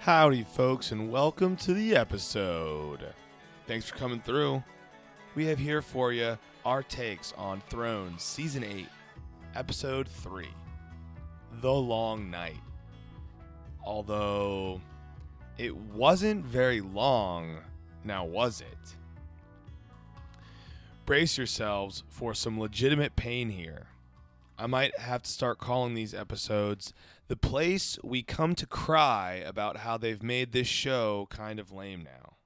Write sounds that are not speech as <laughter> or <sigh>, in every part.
Howdy, folks, and welcome to the episode. Thanks for coming through. We have here for you our takes on Thrones Season 8, Episode 3 The Long Night. Although it wasn't very long, now was it? Brace yourselves for some legitimate pain here. I might have to start calling these episodes the place we come to cry about how they've made this show kind of lame now.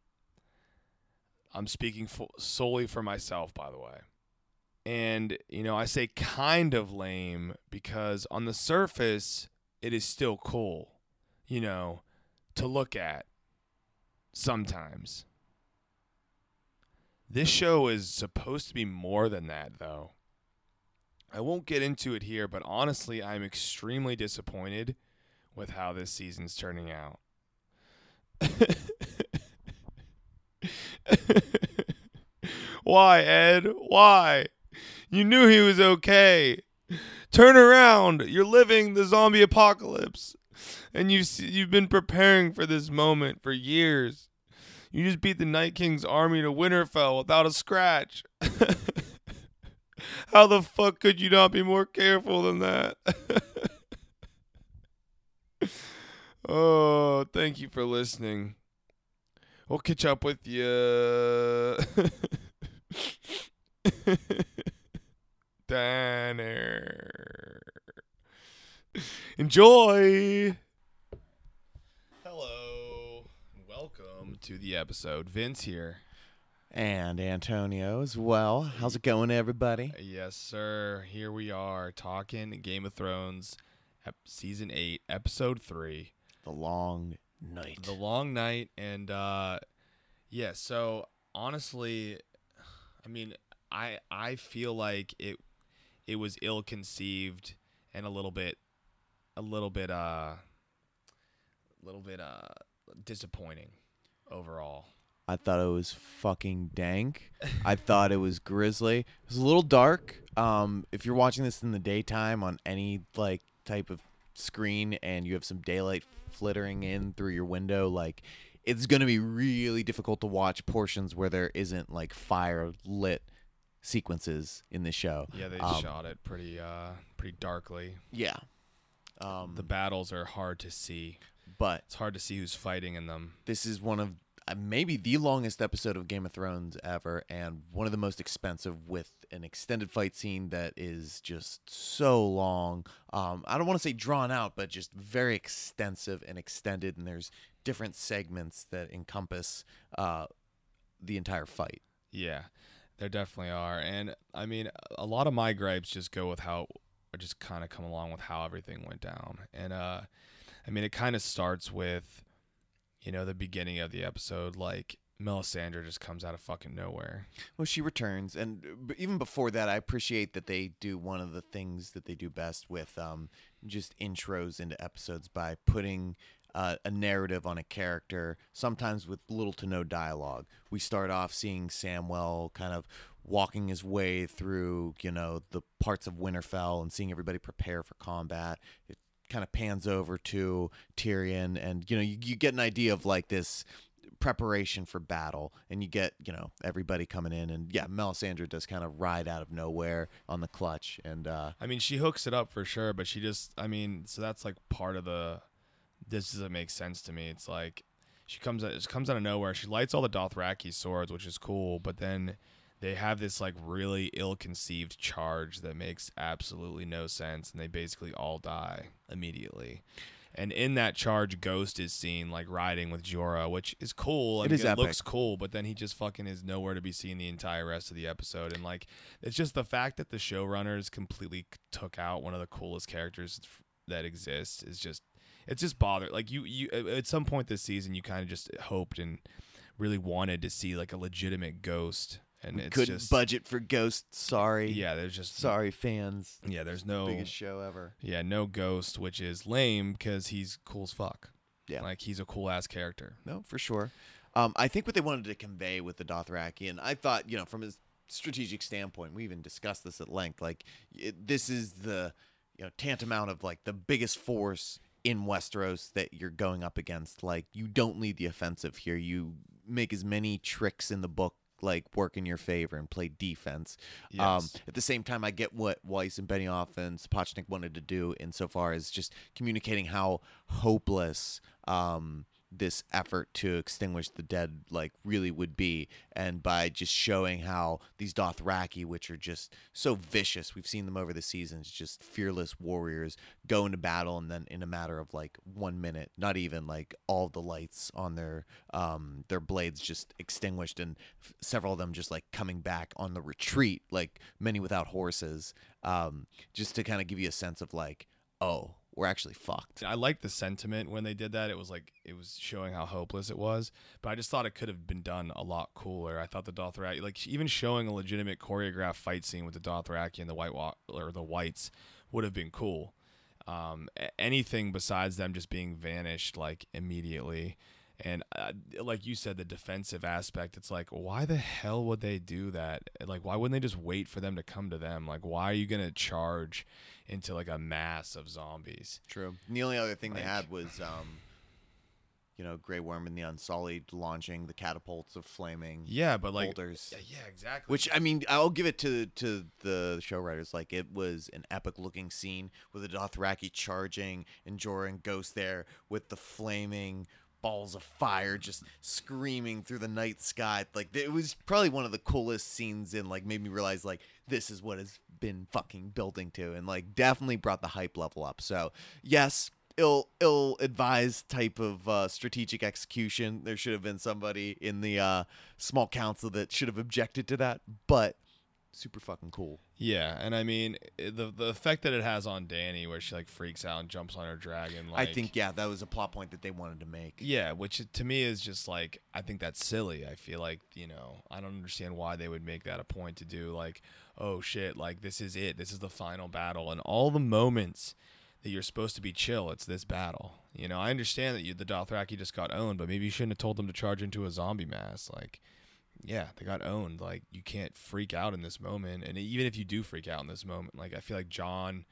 I'm speaking fo- solely for myself, by the way. And, you know, I say kind of lame because on the surface, it is still cool, you know, to look at sometimes. This show is supposed to be more than that, though. I won't get into it here, but honestly, I'm extremely disappointed with how this season's turning out. <laughs> Why, Edd? Why? You knew he was okay. Turn around. You're living the zombie apocalypse. And you've, you've been preparing for this moment for years. You just beat the Night King's army to Winterfell without a scratch. <laughs> How the fuck could you not be more careful than that? <laughs> oh, thank you for listening. We'll catch up with you. <laughs> Danner. Enjoy. Hello. Welcome to the episode. Vince here. And Antonio as well. How's it going, everybody? Yes, sir. Here we are talking Game of Thrones, ep- season eight, episode three, The long night. the long night, and uh, yeah. So honestly, I mean, I I feel like it it was ill conceived and a little bit a little bit uh a little bit uh disappointing overall. I thought it was fucking dank. I thought it was grisly. It was a little dark. Um, if you're watching this in the daytime on any like type of screen and you have some daylight flittering in through your window, like it's gonna be really difficult to watch portions where there isn't like fire lit sequences in the show. Yeah, they Um, shot it pretty uh pretty darkly. Yeah. Um, The battles are hard to see. but It's hard to see who's fighting in them. this is one of maybe the longest episode of Game of Thrones ever, and one of the most expensive with an extended fight scene that is just so long. Um, I don't want to say drawn out, but just very extensive and extended, and there's different segments that encompass uh, the entire fight. Yeah, there definitely are. And I mean, a lot of my gripes just go with how, just kind of come along with how everything went down. And, uh, I mean, it kind of starts with, you know, the beginning of the episode. Like, Melisandre just comes out of fucking nowhere. Well, she returns, and even before that, I appreciate that they do one of the things that they do best with um, just intros into episodes by putting uh, a narrative on a character, sometimes with little to no dialogue. We start off seeing Samwell kind of walking his way through, you know, the parts of Winterfell and seeing everybody prepare for combat. It kind of pans over to Tyrion, and you know, you, you get an idea of like this preparation for battle and you get you know everybody coming in and yeah melisandre does kind of ride out of nowhere on the clutch and uh I mean, she hooks it up for sure, but she just, I mean, so that's like part of the. This doesn't make sense to me. It's like she comes out, it comes out of nowhere. She lights all the Dothraki swords, which is cool, but then they have this like really ill-conceived charge that makes absolutely no sense, and they basically all die immediately. And in that charge, Ghost is seen like riding with Jorah, which is cool. It and is it looks cool, but then he just fucking is nowhere to be seen the entire rest of the episode. And like, it's just the fact that the showrunners completely took out one of the coolest characters that exists is just, it's just bothered. Like you, you at some point this season, you kind of just hoped and really wanted to see like a legitimate Ghost, and it's couldn't just budget for ghost sorry Yeah, there's just sorry fans Yeah, there's no biggest show ever yeah no Ghost, which is lame because he's cool as fuck. Yeah. like he's a cool ass character. no for sure um i think what they wanted to convey with the dothraki and i thought you know from a strategic standpoint we even discussed this at length like it, this is the you know tantamount of like the biggest force in Westeros that you're going up against. Like you don't lead the offensive here. You make as many tricks in the book like work in your favor and play defense. Um, at the same time, I get what Weiss and Benioff and Sapochnik wanted to do insofar as just communicating how hopeless um, this effort to extinguish the dead like really would be, and by just showing how these Dothraki, which are just so vicious, we've seen them over the seasons, just fearless warriors go into battle, and then in a matter of like one minute, not even like all the lights on their um their blades just extinguished, and f- several of them just like coming back on the retreat, like many without horses, um, just to kind of give you a sense of like, oh, we're actually fucked. I like the sentiment when they did that. It was like it was showing how hopeless it was, but I just thought it could have been done a lot cooler. I thought the Dothraki, like even showing a legitimate choreographed fight scene with the Dothraki and the White Wa- or the Whites, would have been cool. Um, anything besides them just being vanished like immediately, and uh, like you said, the defensive aspect. It's like, why the hell would they do that? Like, why wouldn't they just wait for them to come to them? Like, why are you gonna charge into like a mass of zombies? True. And the only other thing they had was, um, you know, Grey Worm and the Unsullied launching the catapults of flaming Yeah, but like boulders. Yeah, yeah, exactly. Which I mean, I'll give it to to the show writers. Like it was an epic looking scene with the Dothraki charging and Jorah and Ghost there with the flaming balls of fire just screaming through the night sky. Like it was probably one of the coolest scenes and like made me realize like this is what has been fucking building to and like definitely brought the hype level up. So yes. Ill, ill advised type of uh, strategic execution. There should have been somebody in the uh, small council that should have objected to that, but super fucking cool. yeah, and I mean eh, the the effect that it has on Dany, where she like freaks out and jumps on her dragon. Like, I think yeah, that was a plot point that they wanted to make. Yeah, which to me is just like I think that's silly. I feel like you know I don't understand why they would make that a point to do like oh shit like this is it this is the final battle and all the moments that you're supposed to be chill it's this battle. You know I understand that you the Dothraki just got owned, but maybe you shouldn't have told them to charge into a zombie mass like. Yeah, they got owned. Like you can't freak out in this moment, and even if you do freak out in this moment, like I feel like Jon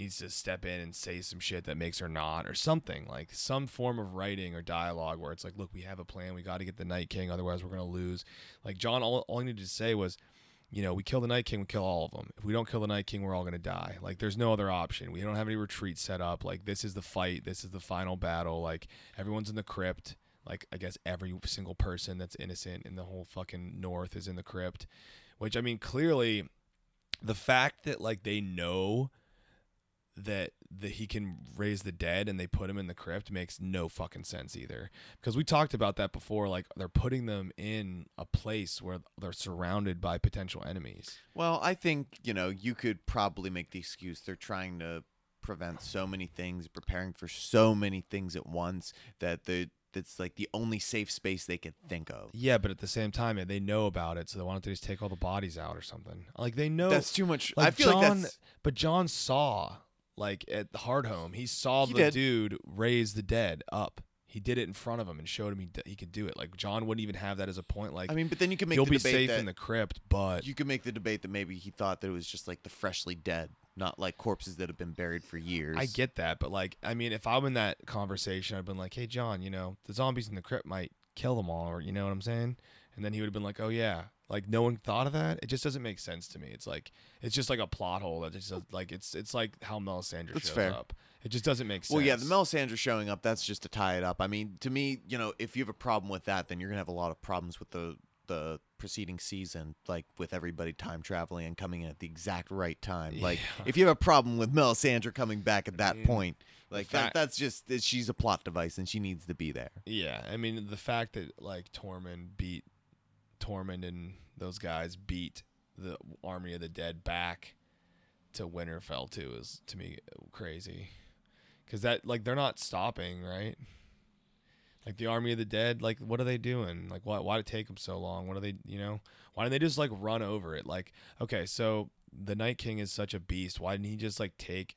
needs to step in and say some shit that makes her not or something like some form of writing or dialogue where it's like look we have a plan. We got to get the night king otherwise we're going to lose. Like jon all, all he needed to say was you know we kill the night king we kill all of them if we don't kill the night king we're all going to die. Like there's no other option. We don't have any retreat set up. Like this is the fight. This is the final battle. Like everyone's in the crypt like i guess every single person that's innocent in the whole fucking north is in the crypt which i mean clearly the fact that like they know that that he can raise the dead and they put him in the crypt makes no fucking sense either. Because we talked about that before. Like they're putting them in a place where they're surrounded by potential enemies. Well, I think you know you could probably make the excuse they're trying to prevent so many things, preparing for so many things at once that the that's like the only safe space they could think of. Yeah, but at the same time, yeah, they know about it, so they want to just take all the bodies out or something. Like they know That's too much. Like I feel Jon, like that's but Jon saw like at the Hardhome, he saw He the did. dude raise the dead up. He did it in front of him and showed him he, d- he could do it. Like Jon wouldn't even have that as a point. Like I mean, but then you can make you'll the be debate safe in the crypt, but you could make the debate that maybe he thought that it was just like the freshly dead, not like corpses that have been buried for years. I get that, but like, I mean, if I'm in that conversation, I've been like, "Hey, Jon, you know, the zombies in the crypt might kill them all," or you know what I'm saying? And then he would have been like, "Oh yeah," like no one thought of that. It just doesn't make sense to me. It's like it's just like a plot hole that just like it's it's like how Melisandre That's shows fair. up. It just doesn't make sense. Well, yeah, the Melisandre showing up, that's just to tie it up. I mean, to me, you know, if you have a problem with that, then you're going to have a lot of problems with the the preceding season, like with everybody time traveling and coming in at the exact right time. Like, if you have a problem with Melisandre coming back at that mean, point, like that, that's just that she's a plot device and she needs to be there. Yeah, I mean the fact that like Tormund beat Tormund and those guys beat the army of the dead back to Winterfell too is to me crazy. Cuz that like they're not stopping, right? Like the army of the dead, like what are they doing? Like why why did it take them so long? What are they, you know? Why didn't they just like run over it? Like okay, so the Night King is such a beast. Why didn't he just like take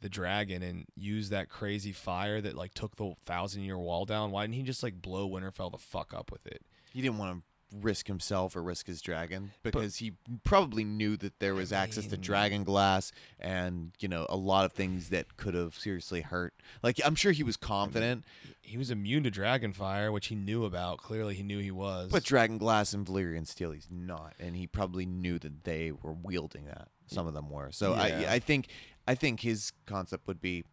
the dragon and use that crazy fire that like took the thousand year wall down. Why didn't he just like blow Winterfell the fuck up with it? He didn't want to risk himself or risk his dragon because he probably knew that there was access to dragon glass and you know a lot of things that could have seriously hurt. Like I'm sure he was confident, He was immune to dragon fire, which he knew about. Clearly, he knew he was. but dragon glass and Valyrian steel he's not, and he probably knew that they were wielding that. Some of them were. So Yeah. I I think I think his concept would be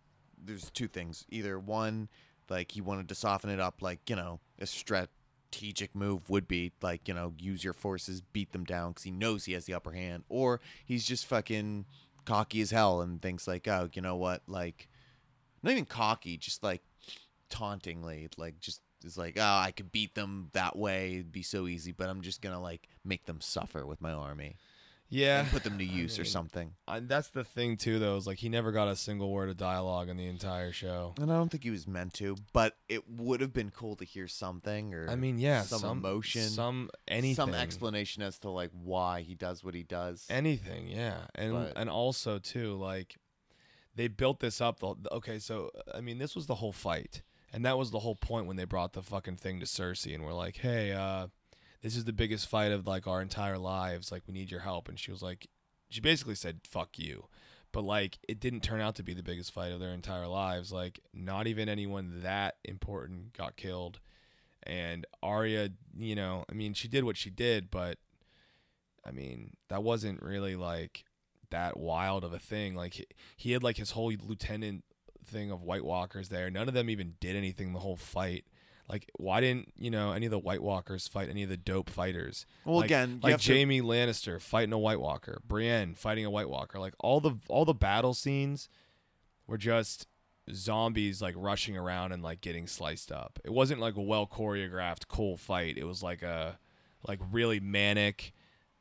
there's two things. Either one, like he wanted to soften it up, like you know a strategic move would be like you know use your forces, beat them down because he knows he has the upper hand, or he's just fucking cocky as hell and thinks like oh you know what? Like not even cocky, just like tauntingly, like just is like, oh, I could beat them that way, it'd be so easy, but I'm just gonna like make them suffer with my army yeah, and put them to use or mean- something. I, that's the thing too. Though is like he never got a single word of dialogue in the entire show. And I don't think he was meant to, but it would have been cool to hear something or I mean, yeah, some, some emotion, some anything, some explanation as to like why he does what he does. anything, yeah, and But- and also too like they built this up. The, okay, so I mean, this was the whole fight, and that was the whole point when they brought the fucking thing to Cersei, and we're like, hey, uh, this is the biggest fight of like our entire lives. Like, we need your help, and she was like, she basically said, fuck you. But like it didn't turn out to be the biggest fight of their entire lives. Like not even anyone that important got killed. And Arya, you know, I mean, she did what she did, but I mean, that wasn't really like that wild of a thing. Like he, he had like his whole lieutenant thing of White Walkers there. None of them even did anything the whole fight. Like, why didn't you know any of the White Walkers fight any of the dope fighters? well, like, again, like have to- Jaime Lannister fighting a White Walker, Brienne fighting a White Walker. Like all the all the battle scenes were just zombies like rushing around and like getting sliced up. It wasn't like a well choreographed cool fight. It was like a like really manic,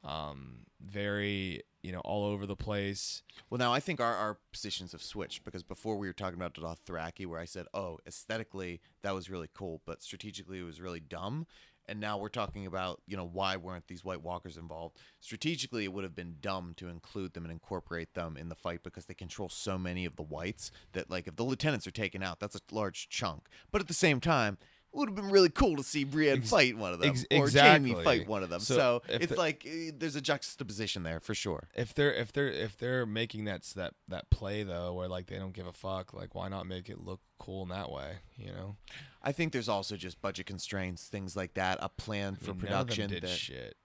um, very you know all over the place. Well, now I think our, our positions have switched because before we were talking about Dothraki, where I said, "Oh, aesthetically that was really cool, but strategically it was really dumb." And now we're talking about, you know, why weren't these White Walkers involved? Strategically, it would have been dumb to include them and incorporate them in the fight because they control so many of the whites that, like, if the lieutenants are taken out, that's a large chunk. But at the same time, it would have been really cool to see Brienne Ex- fight one of them ex- or exactly. Jaime fight one of them. So So, it's the- like eh, there's a juxtaposition there for sure. If they're if they're if they're making that that that play though, where like they don't give a fuck, like why not make it look cool in that way? You know, I think there's also just budget constraints, things like that, a plan I for mean, production. None of them did that, shit.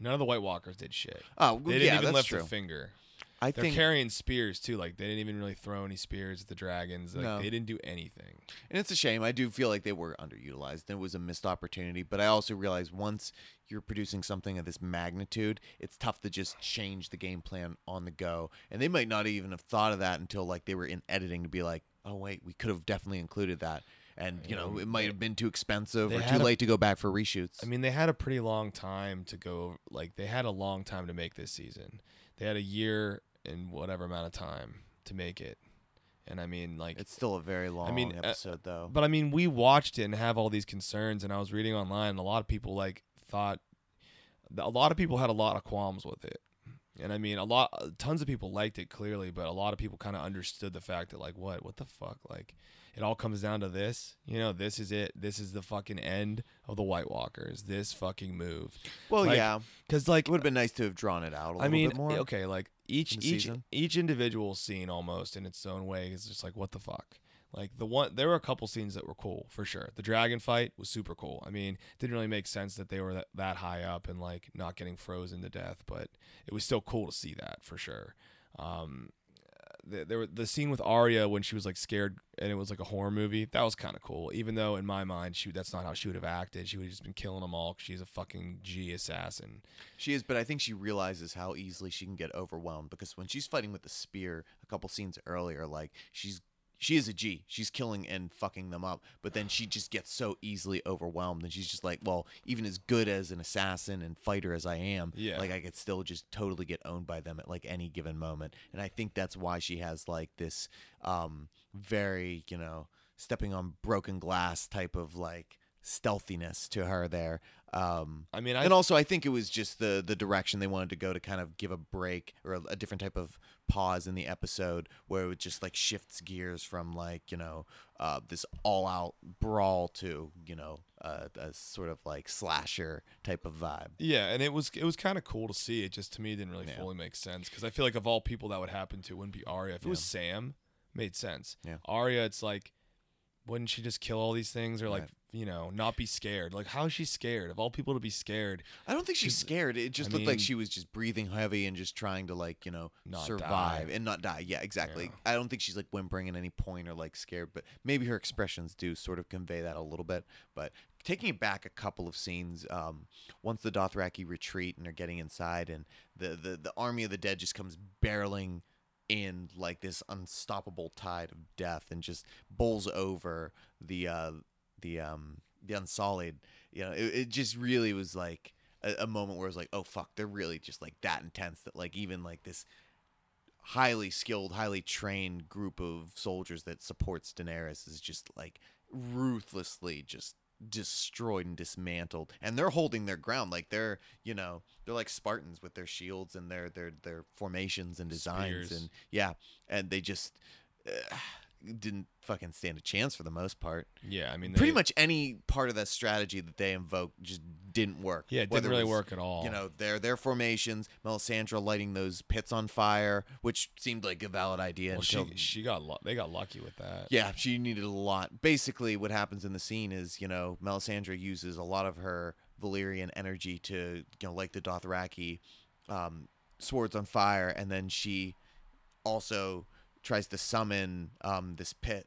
None of the White Walkers did shit. oh, They didn't yeah, even that's lift true. a finger. I They're think, carrying spears too. Like they didn't even really throw any spears at the dragons. Like No. they didn't do anything. and it's a shame. I do feel like they were underutilized. It was a missed opportunity, but I also realize once you're producing something of this magnitude, it's tough to just change the game plan on the go. And they might not even have thought of that until like they were in editing to be like, "Oh wait, we could have definitely included that." And you know, it might have been too expensive they or had too a- late to go back for reshoots. I mean, they had a pretty long time to go. Like they had a long time to make this season. They had a year and whatever amount of time to make it. And I mean, like it's still a very long I mean, uh, episode, though. But I mean, we watched it and have all these concerns, and I was reading online, and a lot of people like thought, a lot of people had a lot of qualms with it, and I mean, a lot, tons of people liked it clearly, but a lot of people kind of understood the fact that like, what, what the fuck, like, it all comes down to this, you know, this is it, this is the fucking end of the White Walkers, this fucking move, well, like, yeah, because like it would have been nice to have drawn it out a little I mean, bit more. okay, like each each season. each individual scene almost in its own way is just like what the fuck. Like the one, there were a couple scenes that were cool for sure. The dragon fight was super cool. I mean, it didn't really make sense that they were that, that high up and like not getting frozen to death, but it was still cool to see that for sure. Um, the, there were the scene with Arya when she was like scared and it was like a horror movie. That was kind of cool, even though in my mind she that's not how she would have acted. She would have just been killing them all. she's a fucking G assassin. She is, but I think she realizes how easily she can get overwhelmed because when she's fighting with the spear a couple scenes earlier, like she's she is a G. She's killing and fucking them up, but then she just gets so easily overwhelmed and she's just like, well, even as good as an assassin and fighter as I am, Yeah. like I could still just totally get owned by them at like any given moment. And I think that's why she has like this um very, you know, stepping on broken glass type of like stealthiness to her there Um, I mean, I and also, I think it was just the the direction they wanted to go to kind of give a break or a, a different type of pause in the episode where it just like shifts gears from like you know uh, this all out brawl to you know uh, a sort of like slasher type of vibe. Yeah, and it was it was kind of cool to see. It just to me didn't really Yeah. fully make sense because I feel like of all people that would happen to it wouldn't be Arya. If it was Sam, made sense. Yeah. Arya, it's like, wouldn't she just kill all these things or like Right. you know not be scared? Like how is she scared of all people to be scared? I don't think she's She's- scared. It just I looked like she was just breathing heavy and just trying to like you know Not survive die. and not die. Yeah, exactly. Yeah. I don't think she's like whimpering at any point or like scared, but maybe her expressions do sort of convey that a little bit. But taking it back a couple of scenes, um, once the Dothraki retreat and are getting inside, and the the the army of the dead just comes barreling in like this unstoppable tide of death and just bowls over the uh the um the unsullied you know it, it just really was like a, a moment where it was like oh fuck they're really just like that intense that like even like this highly skilled highly trained group of soldiers that supports Daenerys is just like ruthlessly just destroyed and dismantled and they're holding their ground like they're you know they're like spartans with their shields and their their their formations and designs Spears. and yeah and they just uh, didn't fucking stand a chance for the most part Yeah, I mean pretty much any part of that strategy that they invoked just didn't work Yeah, it Whether didn't really was, work at all. you know their their formations melisandre lighting those pits on fire which seemed like a valid idea well, she until she got they got lucky with that. yeah, she needed a lot. Basically, what happens in the scene is, you know, Melisandre uses a lot of her Valyrian energy to, you know, like the Dothraki, um, swords on fire, and then she also tries to summon um, this pit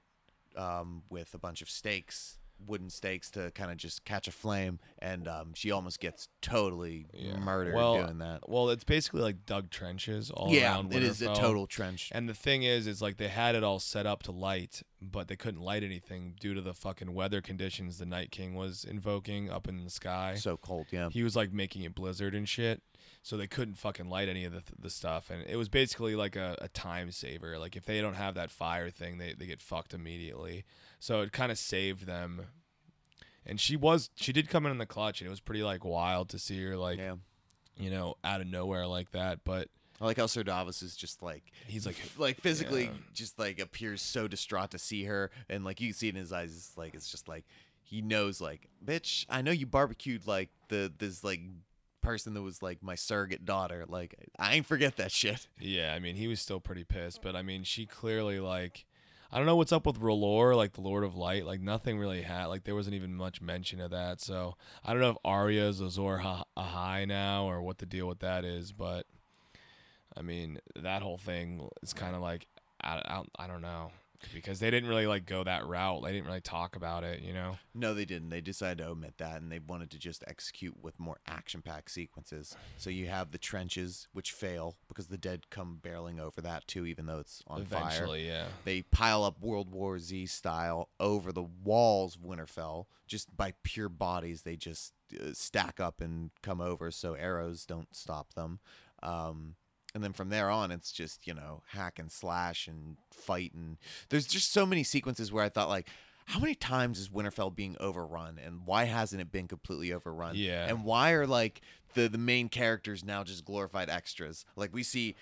um, with a bunch of stakes, wooden stakes, to kind of just catch a flame, and um, she almost gets totally Yeah. murdered well, doing that. Well, it's basically like dug trenches all Yeah, around. it is a Winterfell. total trench. And the thing is, is like they had it all set up to light, but they couldn't light anything due to the fucking weather conditions the Night King was invoking up in the sky. So cold, yeah. he was like making it blizzard and shit, so they couldn't fucking light any of the, the stuff. And it was basically like a, a time saver. Like if they don't have that fire thing, they they get fucked immediately. So it kind of saved them. And she was she did come in in the clutch, and it was pretty like wild to see her like yeah. you know out of nowhere like that. But I like how Sir Davos is just like he's like <laughs> like physically Yeah. just like appears so distraught to see her and like you can see it in his eyes it's like it's just like he knows like bitch i know you barbecued like the this like person that was like my surrogate daughter like i ain't forget that shit <laughs> Yeah, I mean, he was still pretty pissed, but I mean, she clearly like I don't know what's up with R'hllor, like the Lord of Light, like nothing really had like there wasn't even much mention of that. So, I don't know if Arya is Azor Ha- Ahai now or what the deal with that is, but I mean, that whole thing is kind of like I, I, I don't know because they didn't really like go that route. They didn't really talk about it, you know. no they didn't they decided to omit that and they wanted to just execute with more action packed sequences so you have the trenches which fail because the dead come barreling over that too even though it's on fire Eventually, yeah. They pile up World War Z style over the walls of Winterfell just by pure bodies. They just uh, stack up and come over so arrows don't stop them. Um, and then from there on, it's just you know hack and slash and fight and there's just so many sequences where I thought like. How many times is Winterfell being overrun, and why hasn't it been completely overrun? Yeah. and why are like the the main characters now just glorified extras? Like we see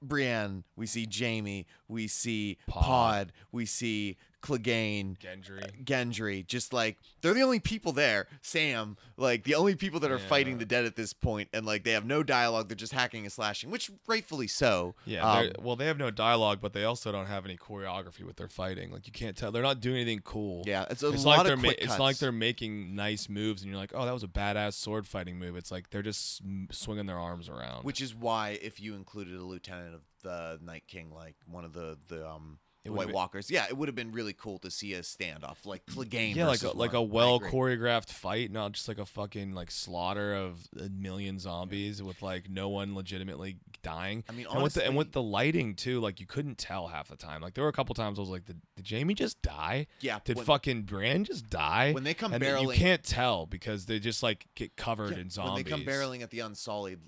Brienne, we see Jaime, we see Pod. Pod, we see Clegane, Gendry. Gendry. Just like they're the only people there. Sam, like the only people that are Yeah. fighting the dead at this point, and like they have no dialogue. They're just hacking and slashing, which rightfully so. Yeah, Um, well, they have no dialogue, but they also don't have any choreography with their fighting. Like you can't tell; they're not doing anything cool. yeah. It's a it's lot like they're of ma- it's like they're making nice moves, and you're like, oh, that was a badass sword fighting move. It's like they're just swinging their arms around. which is why if you included a lieutenant of the Night King, like one of the the um. It the would've White been- Walkers, yeah, it would have been really cool to see a standoff like Clegane. yeah, like a, like a well choreographed fight, not just like a fucking like slaughter of a million zombies with like no one legitimately dying. I mean, and with the and with the lighting too, like you couldn't tell half the time. Like there were a couple times I was like, did, did Jaime just die? Yeah, Did when- fucking Bran just die? when they come and barreling- you can't tell because they just like get covered Yeah, in zombies. When they come barreling at the Unsullied,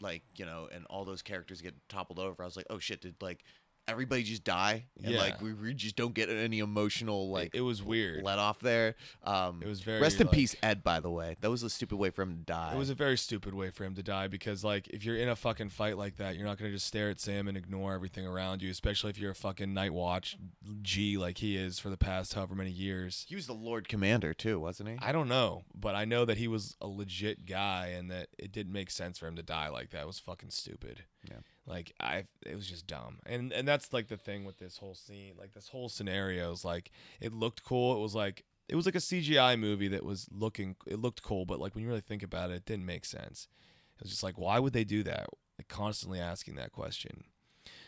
like you know, and all those characters get toppled over, I was like, oh shit, did like everybody just die and Yeah. like we, we just don't get any emotional like it was weird. let off there. Um, It was very, rest in like- peace, Edd. By the way, that was a stupid way for him to die. It was a very stupid way for him to die because, like, if you're in a fucking fight like that, you're not gonna just stare at Sam and ignore everything around you, especially if you're a fucking Night Watch G like he is for the past however many years. he was the Lord Commander too, wasn't he? I don't know, but I know that he was a legit guy and that it didn't make sense for him to die like that. It was fucking stupid. Yeah. Like I, it was just dumb, and and that's like the thing with this whole scene, like this whole scenario is like it looked cool. It was like it was like a CGI movie that was looking, it looked cool, but like when you really think about it, it didn't make sense. It was just like, why would they do that? Like constantly asking that question.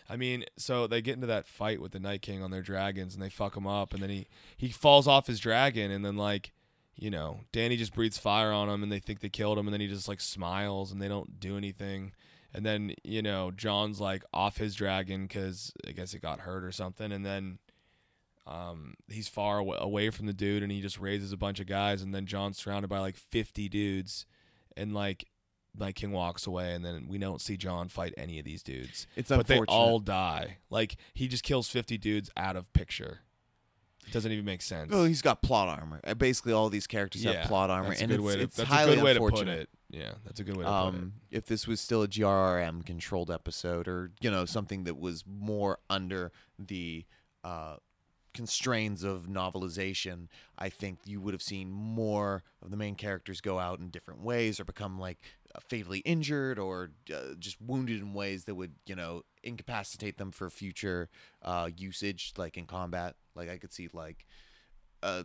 I mean, so they get into that fight with the Night King on their dragons, and they fuck him up, and then he he falls off his dragon, and then like, you know, Dany just breathes fire on him, and they think they killed him, and then he just like smiles, and they don't do anything, and then you know Jon's like off his dragon because I guess it got hurt or something, and then. Um, he's far away from the dude, and he just raises a bunch of guys, and then Jon's surrounded by like fifty dudes, and like, Night King walks away, and then we don't see Jon fight any of these dudes It's but they all die. Like he just kills fifty dudes out of picture. It doesn't even make sense. Well, he's got plot armor. Uh, Basically, all these characters yeah, have plot armor, and good it's, way to, it's that's highly a good way to put unfortunate. Yeah, that's a good way to put it. Um, if this was still a GRRM controlled episode, or you know something that was more under the uh, constraints of novelization, I think you would have seen more of the main characters go out in different ways, or become like uh, fatally injured, or uh, just wounded in ways that would you know incapacitate them for future uh, usage, like in combat. Like I could see like uh,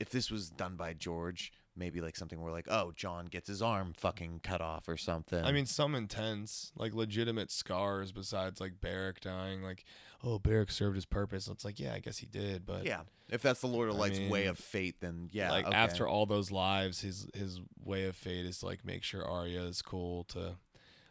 if this was done by George, maybe like something where like, oh, Jon gets his arm fucking cut off or something. I mean, some intense, like legitimate scars besides like Beric dying. Like, oh, Beric served his purpose. It's like, yeah, I guess he did, but yeah, if that's the Lord of I Light's way of fate, then yeah, like okay. after all those lives, his his way of fate is to like make sure Arya is cool to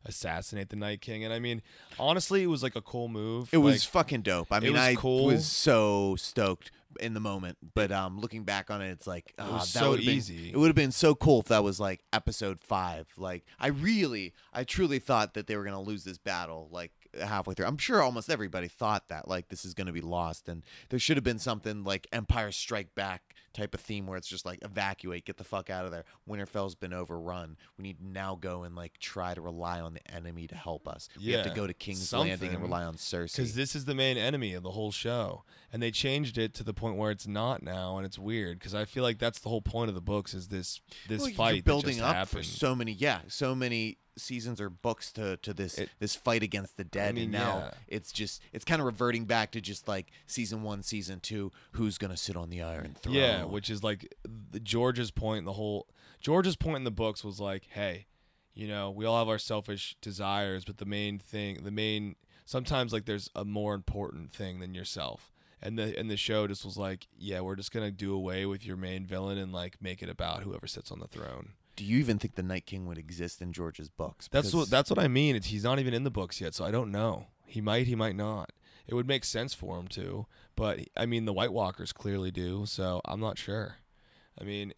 assassinate the Night King. And I mean, honestly, it was like a cool move. it was Like, fucking dope. I mean, was I cool. was so stoked in the moment, but um, looking back on it, it's like It ah, was that so would've been- easy. it would have been so cool if that was like episode five. Like, I really, I truly thought that they were gonna lose this battle. Like halfway through, I'm sure almost everybody thought that like this is gonna be lost, and there should have been something like Empire Strike Back type of theme where it's just like evacuate, get the fuck out of there. Winterfell's been overrun. We need to now go and like try to rely on the enemy to help us. We have to go to King's Landing and rely on Cersei. because this is the main enemy of the whole show and they changed it to the point where it's not now and it's weird because i feel like that's the whole point of the books is this this Well, fight building up just for so many yeah so many seasons or books to to this It- this fight against the dead. Mean, and now yeah. it's just it's kind of reverting back to just like season one season two who's gonna sit on the iron throne? Yeah which is like the george's point the whole george's point in the books was like hey you know we all have our selfish desires but the main thing the main sometimes like there's a more important thing than yourself. And the and the show just was like yeah we're just gonna do away with your main villain and like make it about whoever sits on the throne do you even think the night king would exist in george's books That's what that's what I mean. It's, he's not even in the books yet, so I don't know. He might, he might not. It would make sense for him to, but I mean, the White Walkers clearly do, so I'm not sure. I mean,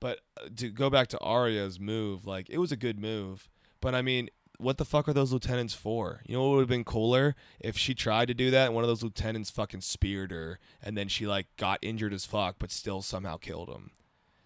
but uh, to go back to Arya's move, like it was a good move, but I mean, what the fuck are those lieutenants for? You know what would have been cooler if she tried to do that and one of those lieutenants fucking speared her and then she like got injured as fuck but still somehow killed him.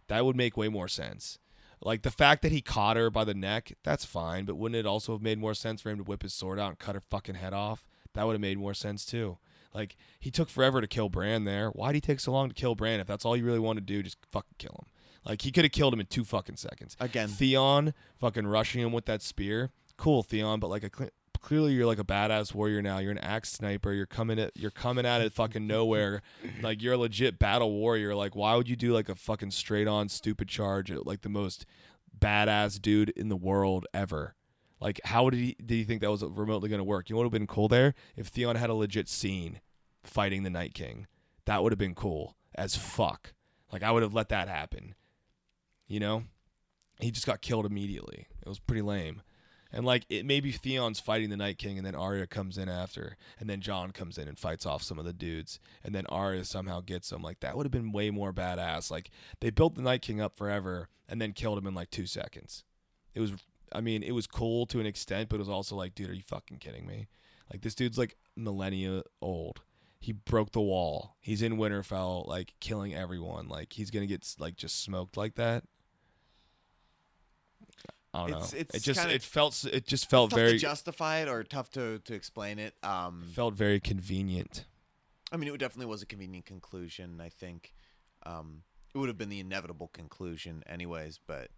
That would make way more sense. Like the fact that he caught her by the neck, that's fine, but wouldn't it also have made more sense for him to whip his sword out and cut her fucking head off? That would have made more sense too. Like he took forever to kill Bran there. Why'd he take so long to kill Bran? If that's all you really want to do, just fucking kill him. Like he could have killed him in two fucking seconds. again Theon fucking rushing him with that spear. Cool, Theon, but like a clearly you're like a badass warrior now. You're an axe sniper. You're coming at you're coming at it fucking nowhere. <laughs> Like you're a legit battle warrior. Like why would you do like a fucking straight on stupid charge at like the most badass dude in the world ever? Like how did he did he think that was remotely going to work? You know what would have been cool there if Theon had a legit scene fighting the Night King. That would have been cool as fuck. Like I would have let that happen. You know? He just got killed immediately. It was pretty lame. And like it maybe Theon's fighting the Night King and then Arya comes in after and then Jon comes in and fights off some of the dudes and then Arya somehow gets him. Like that would have been way more badass. Like they built the Night King up forever and then killed him in like 2 seconds. It was I mean, it was cool to an extent, but it was also like, dude, are you fucking kidding me? Like this dude's like millennia old. He broke the wall. He's in Winterfell, like killing everyone. Like he's gonna get like just smoked like that. I don't It's- know. it's it just kinda- it felt it just felt very to justify it or tough to to explain it. Um, felt very convenient. I mean, it definitely was a convenient conclusion. I think um, it would have been the inevitable conclusion, anyways. But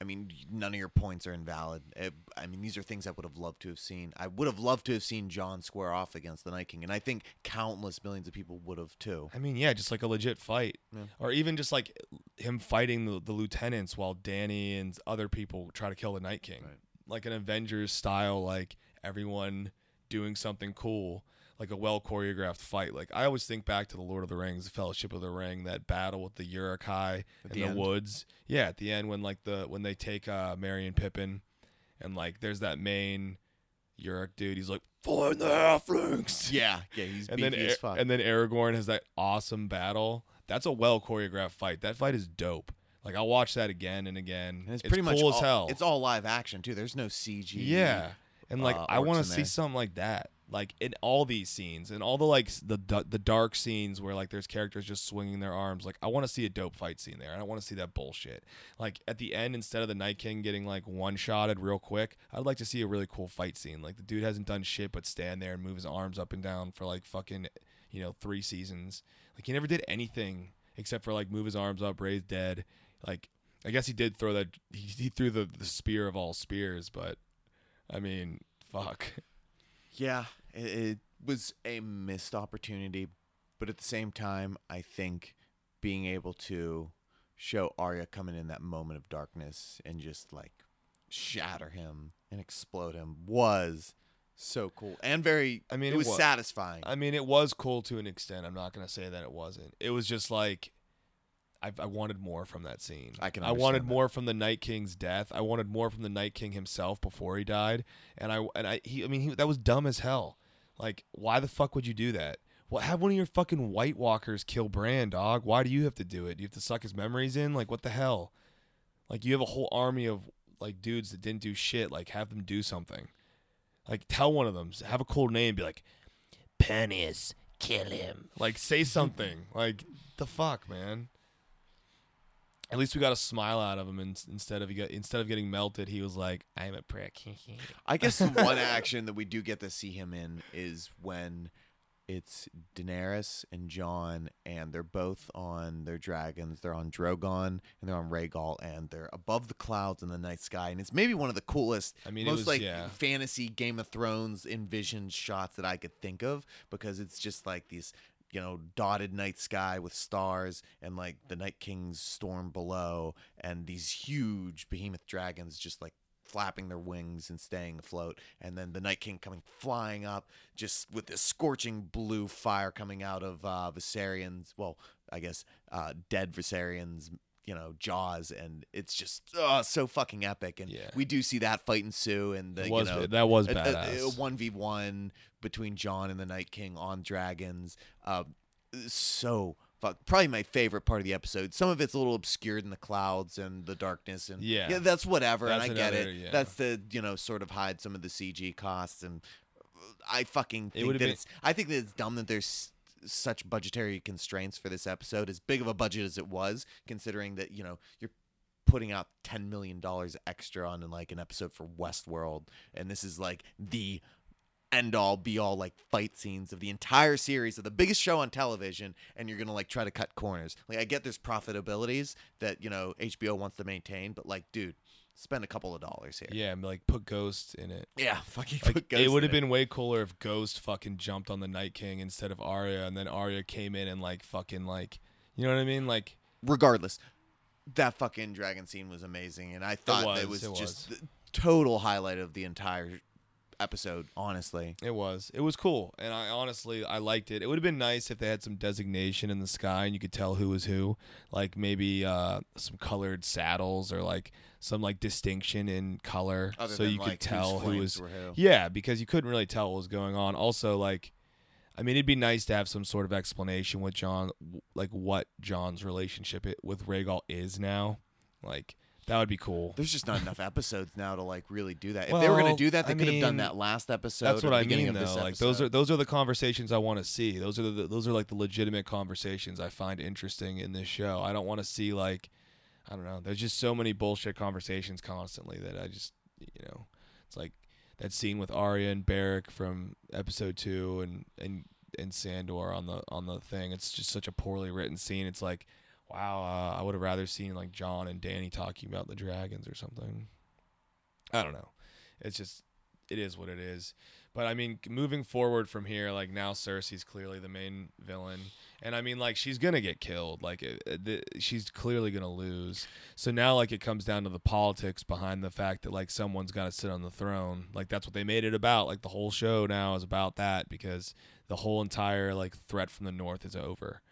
I mean, none of your points are invalid. It, I mean, these are things I would have loved to have seen. I would have loved to have seen Jon square off against the Night King, and I think countless millions of people would have too. I mean, yeah, just like a legit fight, Yeah. or even just like him fighting the, the lieutenants while Dany and other people try to kill the Night King, Right. like an Avengers style, like everyone doing something cool, like a well choreographed fight. Like I always think back to the Lord of the Rings, the Fellowship of the Ring, that battle with the Uruk-hai in the the, woods. Yeah, at the end when like the when they take uh Merry and Pippin, and like there's that main Uruk dude. He's like, find the halflings Yeah, yeah, he's and then and then Aragorn has that awesome battle. That's a well choreographed fight. That fight is dope. Like I'll watch that again and again. And it's, pretty much cool all, as hell. It's all live action too. There's no CG. yeah, and like uh, I want to see there. something like that. Like in all these scenes and all the like the the dark scenes where like there's characters just swinging their arms. Like I want to see a dope fight scene there. I don't want to see that bullshit. Like at the end, instead of the Night King getting like one shotted real quick, I'd like to see a really cool fight scene. Like the dude hasn't done shit but stand there and move his arms up and down for like fucking you know three seasons. Like he never did anything except for like move his arms up, raise dead. Like I guess he did throw that. He, he threw the the spear of all spears, but I mean, fuck. <laughs> Yeah, it, it was a missed opportunity, but at the same time, I think being able to show Arya coming in that moment of darkness and just like shatter him and explode him was so cool and very. I mean, it it was wa- satisfying. I mean, it was cool to an extent. I'm not gonna say that it wasn't. It was just like. I, I wanted more from that scene. I can I wanted that. more from the Night King's death. I wanted more from the Night King himself before he died. And I and I he I mean he, that was dumb as hell. Like why the fuck would you do that? Well, have one of your fucking White Walkers kill Bran, dog. Why do you have to do it? Do you have to suck his memories in? Like what the hell? Like you have a whole army of like dudes that didn't do shit. Like have them do something. Like tell one of them, have a cool name, be like, Pennies, kill him. Like say something. like the fuck, man. At least we got a smile out of him, and instead of got, instead of getting melted, he was like, "I'm a prick." <laughs> I guess the one action that we do get to see him in is when it's Daenerys and Jon, and they're both on their dragons. They're on Drogon and they're on Rhaegal, and they're above the clouds in the night sky. And it's maybe one of the coolest, I mean, most was- like yeah. fantasy Game of Thrones envisioned shots that I could think of because it's just like these. You know, dotted night sky with stars, and like the Night King's storm below, and these huge behemoth dragons just like flapping their wings and staying afloat, and then the Night King coming flying up, just with this scorching blue fire coming out of uh, Viserions. Well, I guess uh, dead Viserions. You know, jaws, and it's just oh, so fucking epic. And Yeah. we do see that fight ensue, and the, was you know, that was badass. A one v one between Jon and the Night King on dragons. Uh, so fuck, probably my favorite part of the episode. Some of it's a little obscured in the clouds and the darkness, and Yeah. that's whatever, That's and I get it. yeah. That's the you know sort of hide some of the CG costs, and I fucking think would've that been- it's. I think that it's dumb that there's such budgetary constraints for this episode. As big of a budget as it was, considering that you know you're putting out ten million dollars extra on in like an episode for Westworld, and this is like the end all be all like fight scenes of the entire series of the biggest show on television and you're gonna like try to cut corners like i get there's profitabilities that you know hbo wants to maintain but like dude spend a couple of dollars here yeah, and, like put Ghost in it. yeah <laughs> fucking Like, put it Ghost would in have been way cooler if Ghost fucking jumped on the Night King instead of Arya, and then Arya came in and like fucking like, you know what I mean? Like, regardless that fucking dragon scene was amazing and i thought was, was it just was. the total highlight of the entire episode honestly It was. It was cool, and I honestly I liked it. It would have been nice if they had some designation in the sky and you could tell who was who, like maybe uh, some colored saddles or like some like distinction in color, other so than you like could tell who was. who. Yeah, because you couldn't really tell what was going on. Also, like, I mean, it'd be nice to have some sort of explanation with Jon, like what Jon's relationship with Rhaegal is now. Like, That would be cool. There's just not enough episodes now to like really do that. If they were gonna do that, they I could have done that last episode. That's or what the I beginning mean, of this though. Like those are those are the conversations I want to see. Those are the those are like the legitimate conversations I find interesting in this show. I don't want to see like I don't know. There's just so many bullshit conversations constantly that I just you know it's like that scene with Arya and Beric from episode two and and and Sandor on the on the thing. It's just such a poorly written scene. It's like wow, uh, I would have rather seen like Jon and Dany talking about the dragons or something. I don't know. It's just it is what it is. But I mean, moving forward from here, like now Cersei's clearly the main villain, and I mean, like she's gonna get killed. Like it, it- she's clearly gonna lose. So now, like it comes down to the politics behind the fact that like someone's got to sit on the throne. Like that's what they made it about. Like the whole show now is about that because the whole entire like threat from the north is over.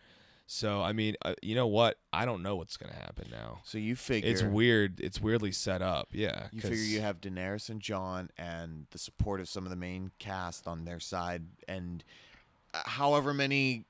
So I mean, uh, you know what? I don't know what's gonna happen now. So you figure It's weird. It's weirdly set up. Yeah. You figure you have Daenerys and Jon and the support of some of the main cast on their side, and uh, however many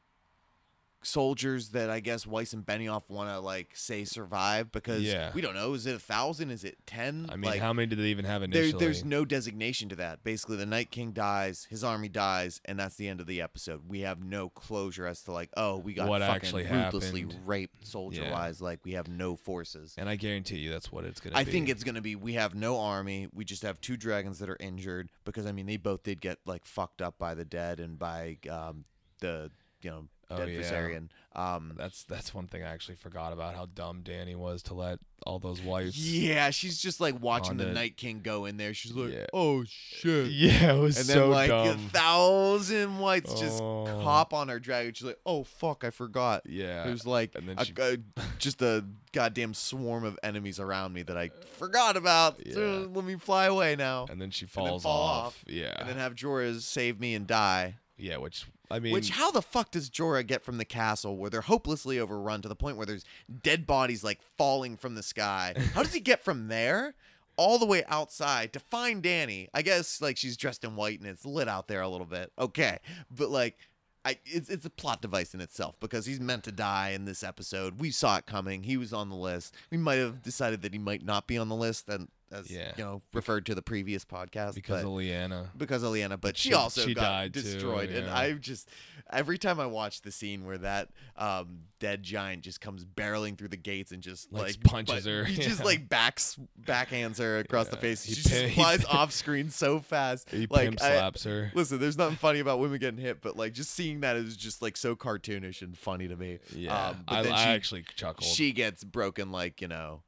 soldiers that I guess Weiss and Benioff want to like say survive because Yeah. we don't know. Is it a thousand? Is it ten? I mean, like, how many did they even have there, initially? there's no designation to that. Basically, the Night King dies, his army dies, and that's the end of the episode. We have no closure as to like, oh, we got What fucking actually ruthlessly happened. raped soldier wise. Like we have no forces. and I guarantee you that's what it's gonna I be. think it's gonna be we have no army. We just have two dragons that are injured because I mean they both did get like fucked up by the dead and by um, the you know Oh, dead yeah. Viserion. Um, that's that's one thing I actually forgot about how dumb Dany was to let all those wives. yeah, she's just like watching the the- Night King go in there. She's like, Yeah. oh shit. Yeah, it was And so then like a thousand whites just Oh. hop on her dragon. She's like, "Oh fuck, I forgot." yeah, There's like and then a, she- a- just a goddamn swarm of enemies around me that I forgot about. So let me fly away now, and then she then falls fall off. off, Yeah, and then have Jorah save me and die. Yeah, which I mean, Which how the fuck does Jorah get from the castle where they're hopelessly overrun to the point where there's dead bodies like falling from the sky? How does he get from there all the way outside to find Dany? I guess like she's dressed in white and it's lit out there a little bit. Okay, but like. I, it's, it's a plot device in itself because he's meant to die in this episode. We saw it coming. He was on the list. We might have decided that he might not be on the list, and as Yeah. you know, referred to the previous podcast because but- of Lyanna. because of Lyanna, but she, She- also she got died too, destroyed. And yeah. I just every time I watch the scene where that um, dead giant just comes barreling through the gates and just Like, like, punches but her, he just yeah. like backs backhands her across the Yeah. face. He She just pin- flies pin- off screen so fast. He like pimp I- slaps her. Listen, there's nothing funny about women getting hit, but like just seeing that is just like so cartoonish and funny to me. Yeah, um, but I, then I she- actually chuckled. She gets broken like you know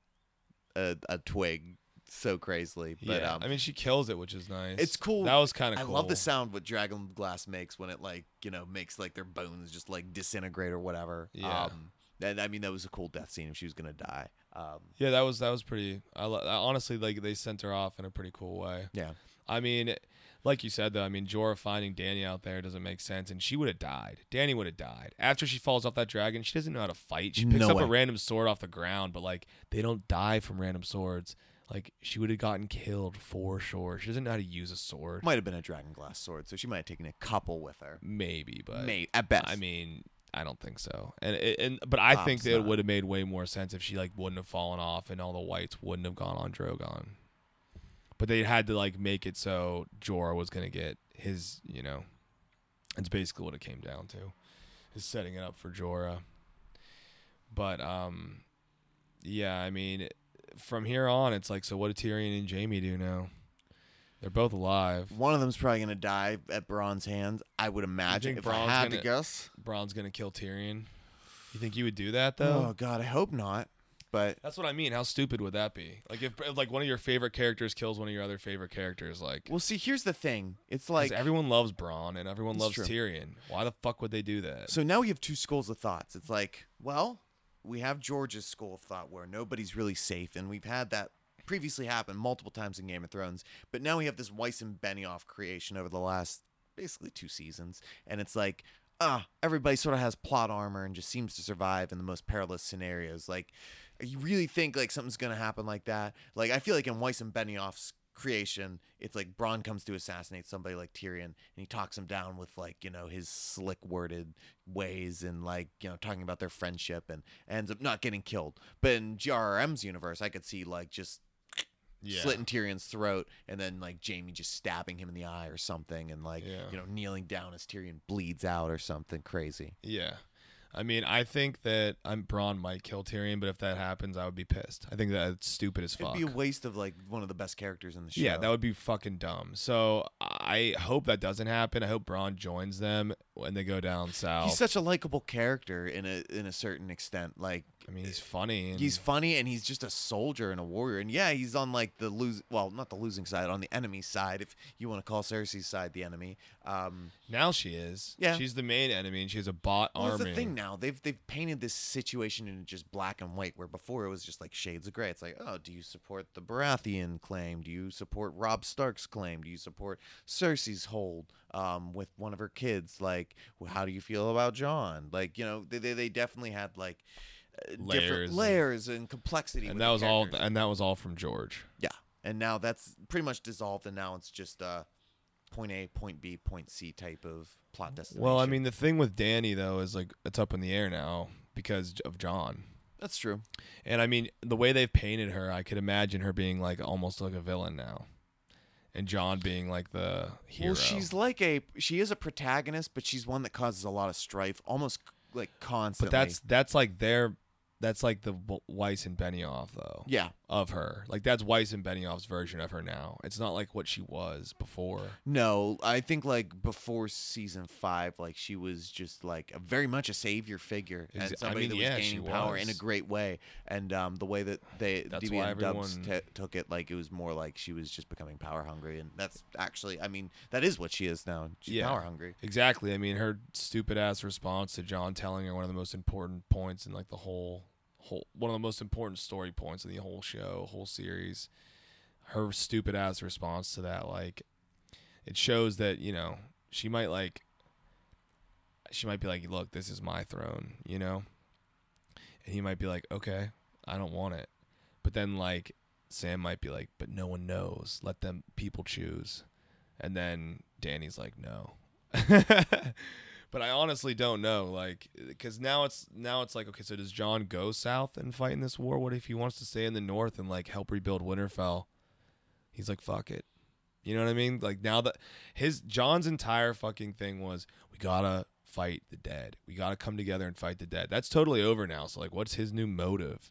a, a twig so crazily. But yeah, um, I mean, she kills it, which is nice. it's cool. That was kind of cool. I cool. love the sound what dragon glass makes when it like you know makes like their bones just like disintegrate or whatever. Yeah. Um, and I mean that was a cool death scene if she was gonna die. Um, Yeah, that was that was pretty. I, I honestly like they sent her off in a pretty cool way. yeah. I mean, like you said though, I mean Jorah finding Dany out there doesn't make sense, and she would have died. Dany would have died after she falls off that dragon. She doesn't know how to fight. She picks No up way. a random sword off the ground, but like they don't die from random swords. Like she would have gotten killed for sure. She doesn't know how to use a sword. Might have been a dragon glass sword, so she might have taken a couple with her. Maybe, but May at best. I mean, I don't think so. And and but I think that it not. would have made way more sense if she like wouldn't have fallen off and all the whites wouldn't have gone on Drogon. But they had to like make it so Jorah was gonna get his, you know. It's basically what it came down to, is setting it up for Jorah. But um, yeah, I mean, from here on, it's like, so what do Tyrion and Jaime do now? They're both alive. one of them's probably gonna die at Bronn's hands. I would imagine. If I had gonna- to guess. Bronn's gonna kill Tyrion. You think you would do that though? Oh God, I hope not. But That's what I mean. How stupid would that be? Like if, if like one of your favorite characters kills one of your other favorite characters, like well, see, here's the thing. It's like everyone loves Bronn and everyone loves true. Tyrion. Why the fuck would they do that? So now we have two schools of thoughts. It's like, well, we have George's school of thought where nobody's really safe, and we've had that previously happen multiple times in Game of Thrones. But now we have this Weiss and Benioff creation over the last basically two seasons, and it's like, ah, everybody sort of has plot armor and just seems to survive in the most perilous scenarios. Like, you really think like something's gonna happen like that? Like, I feel like in Weiss and Benioff's creation. It's like Bronn comes to assassinate somebody like Tyrion, and he talks him down with like you know his slick worded ways and like you know talking about their friendship, and ends up not getting killed. But in GRRM's universe, I could see like just Yeah. slitting Tyrion's throat, and then like Jaime just stabbing him in the eye or something, and like Yeah. you know kneeling down as Tyrion bleeds out or something crazy. Yeah. I mean, I think that I'm Bronn might kill Tyrion, but if that happens, I would be pissed. I think that's stupid as fuck. It'd be a waste of like one of the best characters in the show. yeah, that would be fucking dumb. So I hope that doesn't happen. I hope Bronn joins them when they go down south. He's such a likable character in a in a certain extent. Like I mean, he's funny. And he's funny and he's just a soldier and a warrior. And yeah, he's on like the lose well, not the losing side, on the enemy side, if you want to call Cersei's side the enemy. Um now she is. Yeah. she's the main enemy, and she has a bot well, that's the thing now. They've they've painted this situation in just black and white, where before it was just like shades of gray. It's like, oh, do you support the Baratheon claim? Do you support Robb Stark's claim? Do you support Cersei's hold um, with one of her kids? Like, how do you feel about Jon? Like, you know, they they, they definitely had like Layers different and- layers and complexity. and that was all. And that was all from George. Yeah, and now that's pretty much dissolved, and now it's just uh, point A, point B, point C type of plot destination. Well, I mean, the thing with Dany though is like it's up in the air now because of Jon. that's true. And I mean, the way they've painted her, I could imagine her being like almost like a villain now, and Jon being like the hero. Well, she's like a she is a protagonist, but she's one that causes a lot of strife, almost like constantly. but that's that's like their that's like the Weiss and Benioff though yeah. Of her. Like that's Weiss and Benioff's version of her now. It's not like what she was before. No, I think like before season five, like she was just like a, very much a savior figure I and somebody mean, that was yeah, gaining power in a great way. And um, the way that they That's DB why and Dubs everyone- t- took it, like it was more like she was just becoming power hungry, and that's actually, I mean, that is what she is now. She's Yeah. power hungry. Exactly. I mean, her stupid ass response to Jon telling her one of the most important points in like the whole whole one of the most important story points in the whole show, whole series. Her stupid ass response to that, like, it shows that you know she might like. She might be like, "Look, this is my throne," you know, and he might be like, "Okay, I don't want it," but then like Sam might be like, "But no one knows. Let them people choose," and then Dany's like, "No." <laughs> but I honestly don't know, like, because now it's now it's like, okay, so does Jon go south and fight in this war? What if he wants to stay in the north and like help rebuild Winterfell? He's like, fuck it, you know what I mean? Like now that his Jon's entire fucking thing was, we gotta fight the dead, we gotta come together and fight the dead. That's totally over now. So like, what's his new motive?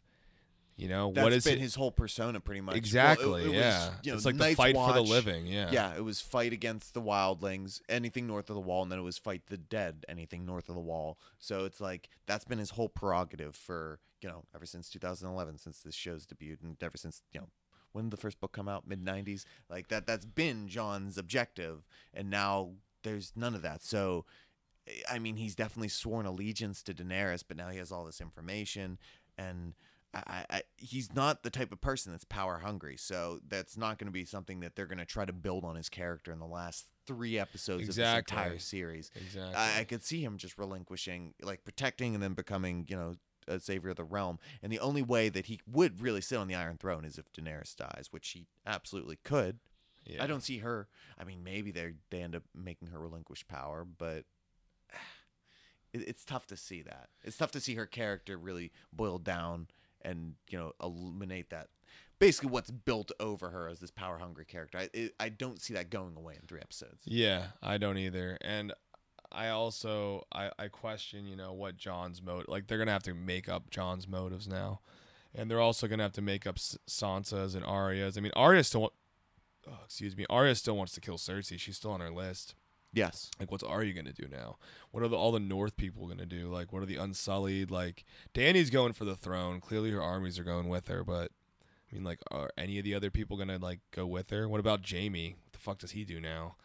You know, That's what is been it? his whole persona, pretty much. Well, it- Exactly. it was, yeah. you know, it's like the Night's fight for the living. Yeah. Yeah, it was fight against the wildlings, anything north of the wall, and then it was fight the dead, anything north of the wall. So it's like that's been his whole prerogative for you know ever since 2011, since this show's debuted, and ever since you know when did the first book come out, mid 90s, like that. That's been Jon's objective, and now there's none of that. So. I mean, he's definitely sworn allegiance to Daenerys, but now he has all this information, and I, I, he's not the type of person that's power hungry. So that's not going to be something that they're going to try to build on his character in the last three episodes of Exactly. this entire series. Exactly. I, I could see him just relinquishing, like protecting, and then becoming, you know, a savior of the realm. And the only way that he would really sit on the Iron Throne is if Daenerys dies, which he absolutely could. yeah. I don't see her. I mean, maybe they they end up making her relinquish power, but <sighs> it's tough to see that. It's tough to see her character really boiled down and you know eliminate that. Basically, what's built over her as this power hungry character. I it, I don't see that going away in three episodes. Yeah, I don't either. And I also I, I question, you know, what Jon's motive like they're gonna have to make up Jon's motives now. And they're also gonna have to make up Sansa's and Arya's. I mean Arya still wa- oh, excuse me, Arya still wants to kill Cersei. She's still on her list. Yes. Like what's you gonna do now? What are the all the North people gonna do? Like what are the Unsullied? Like Dany's going for the throne. Clearly her armies are going with her, but I mean like are any of the other people gonna like go with her? What about Jaime? What the fuck does he do now?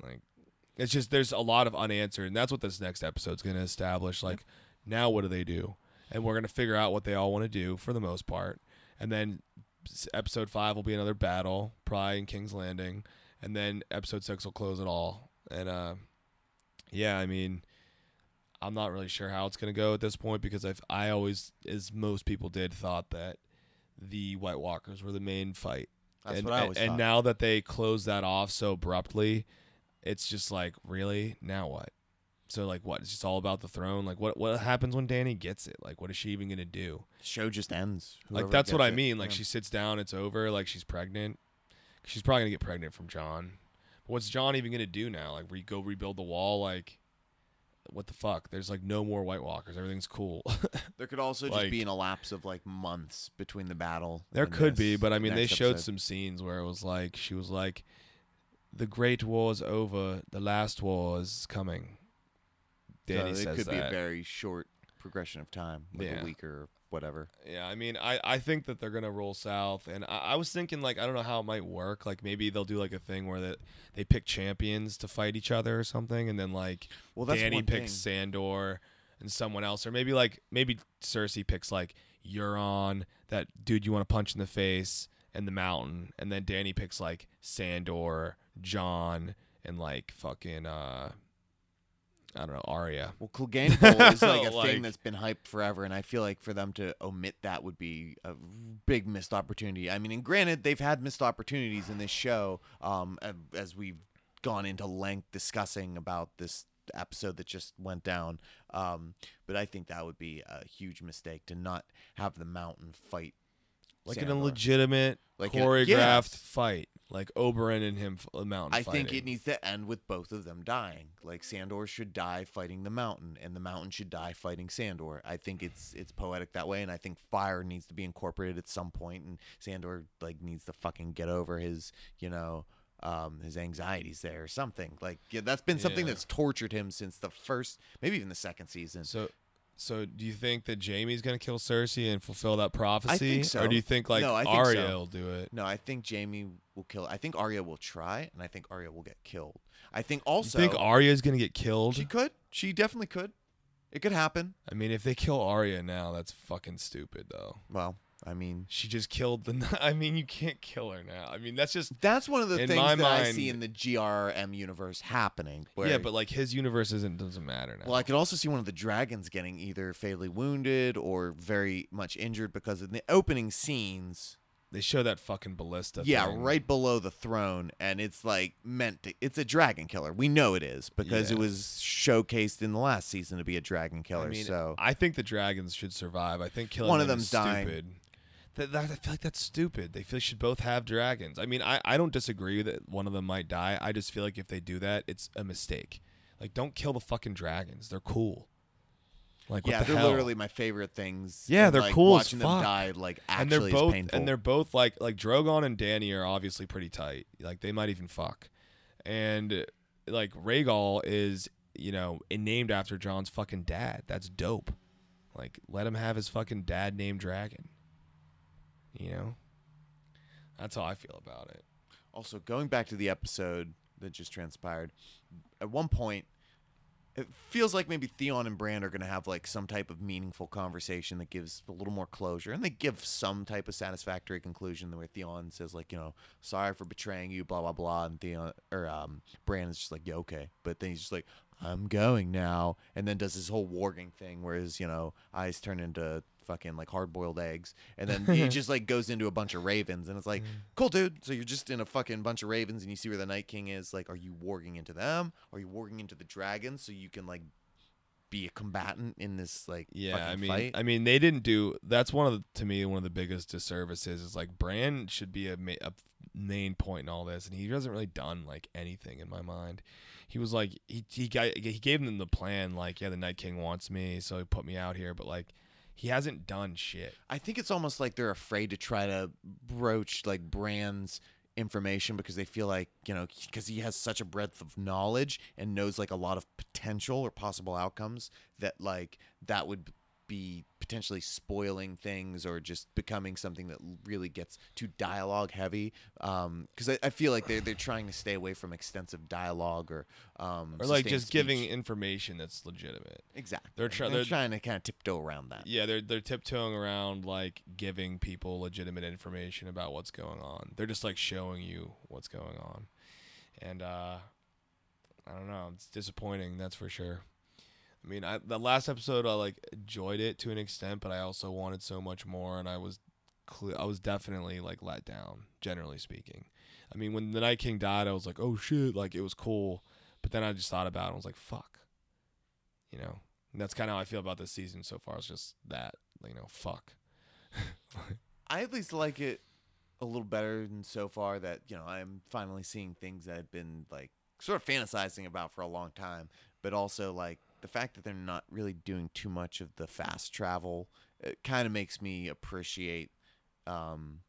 Like it's just there's a lot of unanswered and that's what this next episode's gonna establish. Like now what do they do? And we're gonna figure out what they all want to do for the most part. And then episode five will be another battle, probably in King's Landing, and then episode six will close it all. And uh, yeah, I mean, I'm not really sure how it's gonna go at this point because I've I always, as most people did, thought that the White Walkers were the main fight. That's and, what I and- always and thought. now that they close that off so abruptly, it's just like really now what? So like what? It's just all about the throne. Like what? What happens when Dany gets it? Like what is she even gonna do? show just ends. like that's what I gets it. mean. Like Yeah. she sits down, it's over. Like she's pregnant. She's probably gonna get pregnant from Jon. What's Jon even gonna do now? Like re- go rebuild the wall? Like what the fuck? There's like no more White Walkers. Everything's cool. <laughs> There could also just Like- be an elapse of like months between the battle. There could be, but I mean, they showed episode. some scenes where it was like she was like, "The Great War's over. The last war is coming." Dany so says it could be a very short progression of time, like Yeah. a week or whatever. yeah, I mean, I I think that they're gonna roll south, and I, I was thinking like I don't know how it might work. Like maybe they'll do like a thing where that they pick champions to fight each other or something, and then like Well, that's Dany picks thing. Sandor and someone else, or maybe like maybe Cersei picks like Euron, that dude you want to punch in the face, and the Mountain, and then Dany picks like Sandor, Jon, and like fucking uh, I don't know Arya. Well, Clegane Bowl is like <laughs> a Like- thing that's been hyped forever, and I feel like for them to omit that would be a big missed opportunity. I mean, and granted, they've had missed opportunities in this show, um, a- as we've gone into length discussing about this episode that just went down. Um, but I think that would be a huge mistake to not have the Mountain fight Like in a legitimate Like a- choreographed yes. fight, like Oberyn and him, f- Mountain. I think it needs to end with both of them dying. Like Sandor should die fighting the mountain, and the mountain should die fighting Sandor. I think it's it's poetic that way, and I think fire needs to be incorporated at some point, and Sandor like needs to fucking get over his you know um, his anxieties there or something. Like yeah, that's been something Yeah. that's tortured him since the first, maybe even the second season. So, so do you think that Jaime's gonna kill Cersei and fulfill that prophecy, I think so. or do you think like No, I think Arya so. will do it? No, I think Jaime will kill. I think Arya will try, and I think Arya will get killed. I think also. You think Arya's gonna get killed? she could. She definitely could. It could happen. I mean, if they kill Arya now, that's fucking stupid, though. Well, I mean, She just killed the. <laughs> I mean, you can't kill her now. I mean, that's just. that's one of the things that I see in the GRM universe happening. Where, yeah, but like his universe isn't doesn't matter now. well, I could also see one of the dragons getting either fatally wounded or very much injured because in the opening scenes, they show that fucking ballista. yeah, thing. right below the throne, and it's like meant to. It's a dragon killer. We know it is because it was showcased in the last season to be a dragon killer. I mean, so I think the dragons should survive. I think killing One of them them's is dying. stupid. That, that, I feel like that's stupid. They feel should both have dragons. I mean, I, I don't disagree that one of them might die. I just feel like if they do that, it's a mistake. Like, don't kill the fucking dragons. They're cool. Like, what yeah, the they're hell? literally my favorite things. Yeah, and, they're like, cool as Watching them die like actually and they're both and they're both like like Drogon and Dany are obviously pretty tight. Like they might even fuck. And like Rhaegal is, you know, named after Jon's fucking dad. That's dope. Like let him have his fucking dad named Dragon. You know? That's how I feel about it. Also, going back to the episode that just transpired, at one point, it feels like maybe Theon and Bran are going to have like some type of meaningful conversation that gives a little more closure, and they give some type of satisfactory conclusion where Theon says like, you know, sorry for betraying you, blah blah blah, and Theon or um, Bran is just like, yeah, okay, but then he's just like, I'm going now, and then does this whole warging thing where his you know eyes turn into fucking like hard boiled eggs, and then he <laughs> just like goes into a bunch of ravens, and it's like, mm. cool, dude. So you're just in a fucking bunch of ravens, and you see where the Night King is. Like, are you warging into them? Are you warging into the dragons so you can like be a combatant in this like Yeah, I mean, fight? I mean, they didn't do. That's one of the, to me one of the biggest disservices is like Bran should be a, a main point in all this, and he hasn't really done like anything in my mind. He was like he he got, he gave them the plan, like yeah, the Night King wants me, so he put me out here, but like he hasn't done shit. I think it's almost like they're afraid to try to broach like Bran's information because they feel like you know because he has such a breadth of knowledge and knows like a lot of potential or possible outcomes that like that would be potentially spoiling things or just becoming something that really gets too dialogue heavy because I, I feel like they're, they're trying to stay away from extensive dialogue or um Or like just giving information that's legitimate. exactly they're try- they're they're- trying to kind of tiptoe around that Yeah, they're they're tiptoeing around like giving people legitimate information about what's going on. They're just like showing you what's going on. And uh I don't know, it's disappointing, that's for sure. I mean, I the last episode I like enjoyed it to an extent, but I also wanted so much more and I was I was definitely like let down, generally speaking. I mean, when the Night King died, I was like, oh shit, like it was cool. But then I just thought about it and was like, fuck. You know, and that's kind of how I feel about this season so far. It's just that, you know, fuck. <laughs> I at least like it a little better than so far that you know I'm finally seeing things that I've been like sort of fantasizing about for a long time, but also like the fact that they're not really doing too much of the fast travel. It kind of makes me appreciate. Um,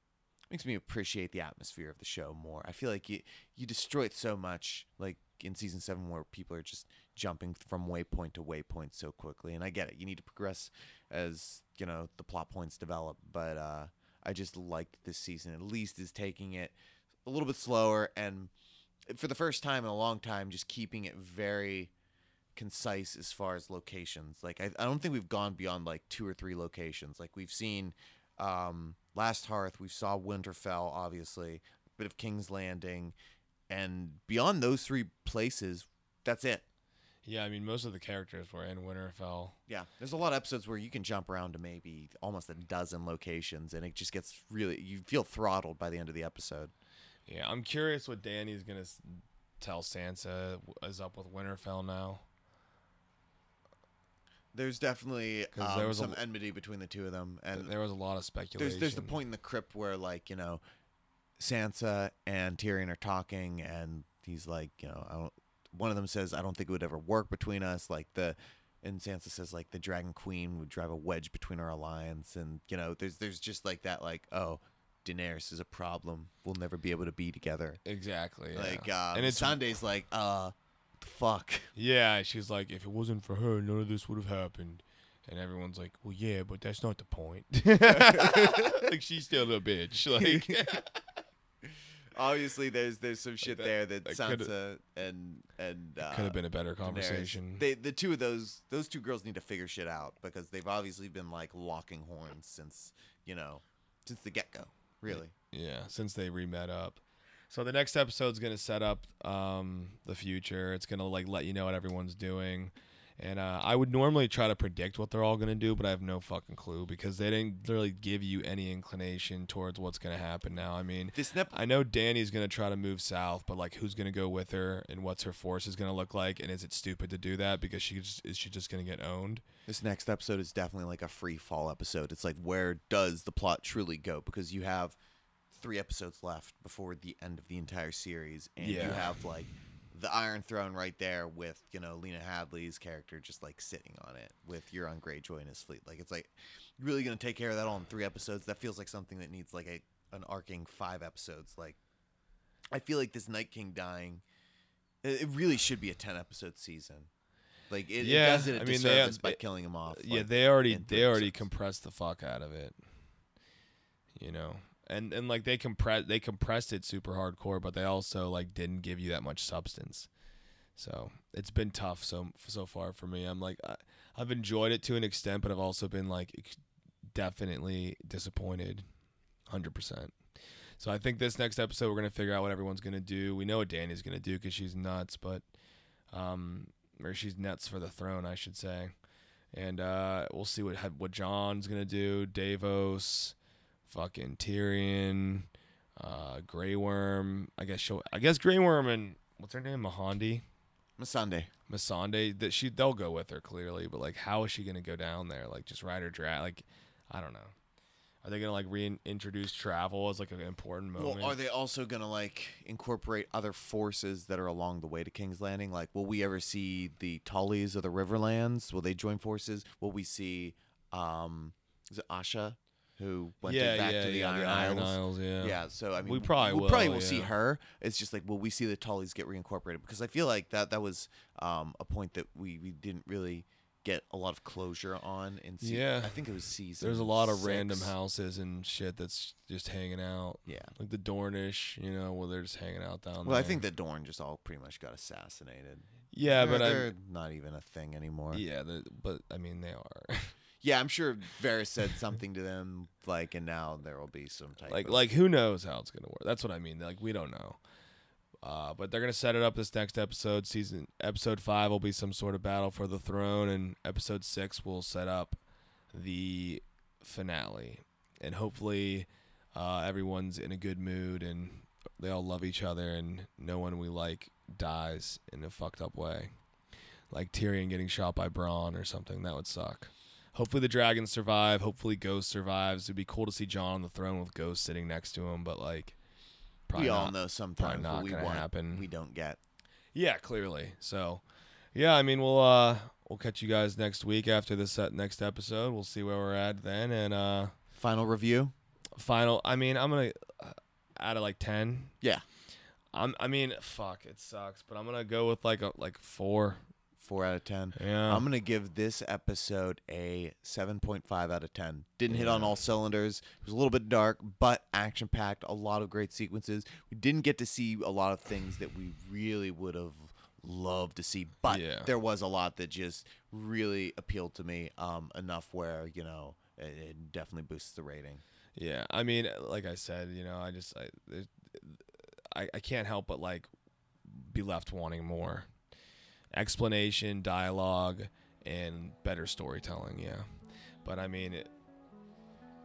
makes me appreciate the atmosphere of the show more. I feel like you you destroy it so much, like in season seven, where people are just jumping from waypoint to waypoint so quickly. And I get it; you need to progress as you know the plot points develop. But uh, I just liked this season. At least is taking it a little bit slower, and for the first time in a long time, just keeping it very concise as far as locations. Like I, I don't think we've gone beyond like two or three locations. Like we've seen um, Last Hearth, we saw Winterfell, obviously, a bit of King's Landing, and beyond those three places, that's it. Yeah, I mean, most of the characters were in Winterfell. Yeah, there's a lot of episodes where you can jump around to maybe almost a dozen locations, and it just gets really you feel throttled by the end of the episode. Yeah, I'm curious what Dany's gonna tell Sansa is up with Winterfell now. There's definitely 'Cause um, there was a some enmity between the two of them, and there was a lot of speculation. there's there's the point in the crypt where like you know Sansa and Tyrion are talking and he's like you know I don't one of them says I don't think it would ever work between us like the and Sansa says like the Dragon Queen would drive a wedge between our alliance and you know there's there's just like that like oh Daenerys is a problem we'll never be able to be together Exactly. yeah. like um, and it's Sunday's like uh fuck yeah. She's like, if it wasn't for her, none of this would have happened. And everyone's like, well, yeah, but that's not the point. <laughs> like she's still a bitch. <laughs> Like, obviously there's there's some shit that- there that, that Sansa and and uh, could have been a better Daenerys. conversation. They the two of those those two girls need to figure shit out because they've obviously been like locking horns since you know since the get go. Really, Yeah, since they re-met up. So the next episode's gonna set up um, the future. It's gonna like let you know what everyone's doing, and uh, I would normally try to predict what they're all gonna do, but I have no fucking clue because they didn't really give you any inclination towards what's gonna happen. Now, I mean, this nep- I know Dany's gonna try to move south, but like, who's gonna go with her, and what's her force is gonna look like, and is it stupid to do that because she just, is she just gonna get owned? this next episode is definitely like a free fall episode. It's like where does the plot truly go? Because you have three episodes left before the end of the entire series, and you have like the Iron Throne right there with you know Lena Headey's character just like sitting on it with Euron Greyjoy and his fleet. Like it's like you're really gonna take care of that all in three episodes. That feels like something that needs like a an arcing five episodes. Like I feel like this Night King dying, it, it really should be a ten episode season. Like it, Yeah, it does it a I mean, they- by they- killing him off. yeah, like, they already they already compressed the fuck out of it. You know, and and like they compress they compressed it super hardcore, but they also like didn't give you that much substance. So it's been tough so so far for me. I'm like I, I've enjoyed it to an extent, but I've also been like definitely disappointed, hundred percent. So I think this next episode we're gonna figure out what everyone's gonna do. We know what Dany's gonna do because she's nuts, but um, or she's nuts for the throne, I should say. And uh, we'll see what what Jon's gonna do. Davos, fucking Tyrion, uh, Grey Worm. I guess she'll. I guess Grey Worm and what's her name, Mahandi, Sunday. Missandei. That she they'll go with her clearly, but like, how is she gonna go down there? Like, just ride her drag? Like, I don't know. Are they gonna like reintroduce travel as like an important moment? Well, are they also gonna like incorporate other forces that are along the way to King's Landing? Like, will we ever see the Tullys of the Riverlands? Will they join forces? Will we see, um, is it Asha, who went yeah, back yeah, to the yeah, Iron the Iron Isles. Yeah. Yeah, so I mean, We probably we probably will, will see her. It's just like, will we see the Tullys get reincorporated? Because I feel like that that was um, a point that we we didn't really get a lot of closure on. In se- Yeah. I think it was season. There's a lot of random houses and shit that's just hanging out. Yeah. Like the Dornish, you know, where they're just hanging out down there. Well, I think that Dorne just all pretty much got assassinated. Yeah, They're- but they're not even a thing anymore. Yeah, the, but I mean they are. <laughs> Yeah, I'm sure Varys said something to them, like, and now there will be some type like of like who knows how it's gonna work? That's what I mean. Like we don't know. Uh, but they're gonna set it up this next episode. Season episode five will be some sort of battle for the throne, and episode six will set up the finale. and hopefully uh, everyone's in a good mood and they all love each other and no one we like dies in a fucked up way, like Tyrion getting shot by Bronn or something. That would suck. Hopefully the dragons survive. Hopefully Ghost survives. It'd be cool to see Jon on the throne with Ghost sitting next to him, but like, probably we all not. know sometimes not we gonna want, happen. we don't get. Yeah, clearly. So, yeah, I mean, we'll uh we'll catch you guys next week after this uh, next episode. We'll see where we're at then, and uh Final review. final. I mean, I'm gonna uh, out of like ten. Yeah, I'm. I mean, fuck, it sucks, but I'm gonna go with like a like four. Four out of ten. Yeah. I'm gonna give this episode a 7.5 out of 10. Didn't hit on all cylinders. It was a little bit dark, but action packed. A lot of great sequences. We didn't get to see a lot of things that we really would have loved to see, but Yeah. there was a lot that just really appealed to me. Um, enough where you know it, it definitely boosts the rating. Yeah, I mean, like I said, you know, I just I, I I can't help but like be left wanting more explanation, dialogue, and better storytelling. Yeah, but I mean, it,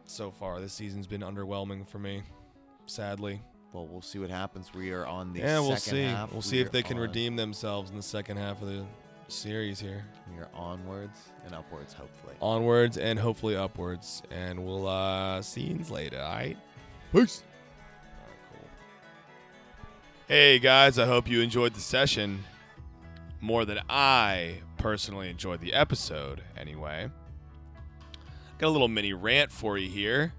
so far this season's been underwhelming for me, sadly. Well, we'll see what happens. We are on the yeah, we'll second see. half. We'll see if they can on- redeem themselves in the second half of the series here. We are onwards and upwards, hopefully. Onwards and hopefully upwards, and we'll uh see you later. All right. Peace. Hey guys, I hope you enjoyed the session more than I personally enjoyed the episode, anyway. Got a little mini rant for you here.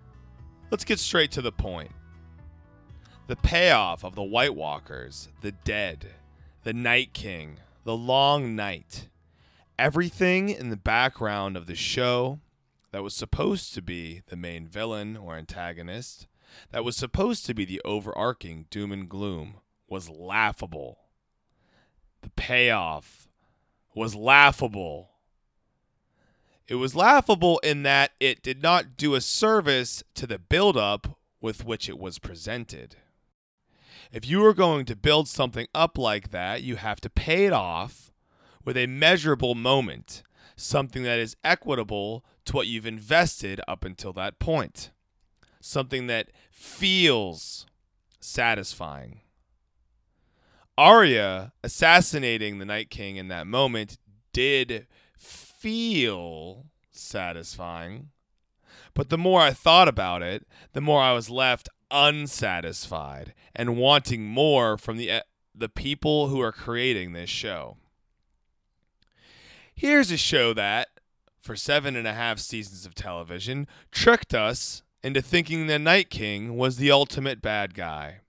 Let's get straight to the point. The payoff of the White Walkers, the dead, the Night King, the long night, everything in the background of the show that was supposed to be the main villain or antagonist, that was supposed to be the overarching doom and gloom, was laughable. The payoff was laughable. It was laughable in that it did not do a service to the buildup with which it was presented. If you are going to build something up like that, you have to pay it off with a measurable moment, something that is equitable to what you've invested up until that point, something that feels satisfying. Arya assassinating the Night King in that moment did feel satisfying. But the more I thought about it, the more I was left unsatisfied and wanting more from the the people who are creating this show. Here's a show that, for seven and a half seasons of television, tricked us into thinking the Night King was the ultimate bad guy.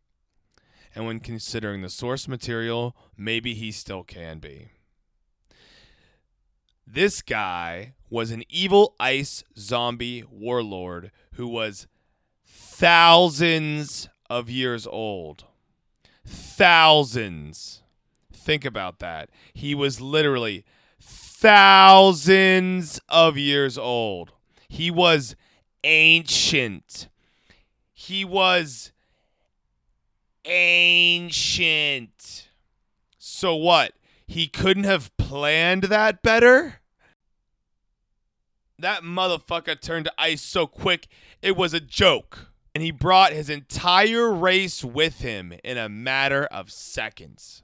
And when considering the source material, maybe he still can be. This guy was an evil ice zombie warlord who was thousands of years old. Thousands. Think about that. He was literally thousands of years old. He was ancient. He was ancient. So what? He couldn't have planned that better? That motherfucker turned to ice so quick, it was a joke. And he brought his entire race with him in a matter of seconds.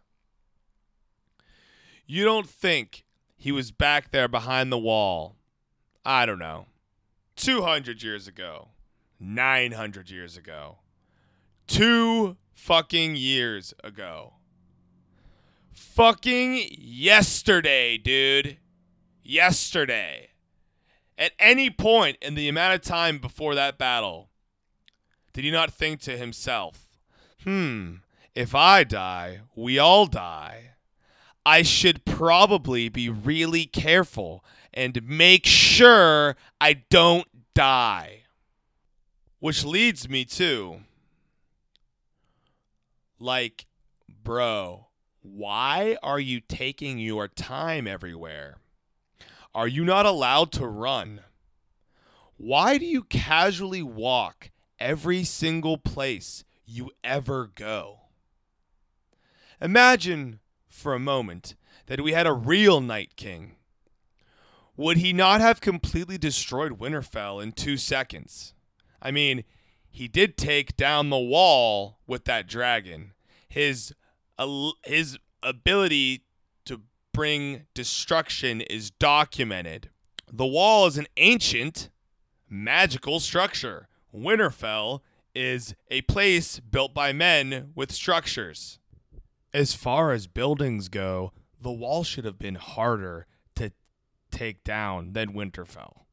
You don't think he was back there behind the wall, I don't know, 200 years ago, 900 years ago, two fucking years ago. Fucking yesterday, dude. Yesterday. At any point in the amount of time before that battle, did he not think to himself, hmm, if I die, we all die. I should probably be really careful and make sure I don't die. Which leads me to, like, bro, why are you taking your time everywhere? Are you not allowed to run? Why do you casually walk every single place you ever go? Imagine for a moment that we had a real Night King. Would he not have completely destroyed Winterfell in two seconds? I mean, he did take down the wall with that dragon. His al- his ability to bring destruction is documented. The wall is an ancient magical structure. Winterfell is a place built by men with structures. As far as buildings go, the wall should have been harder to take down than Winterfell.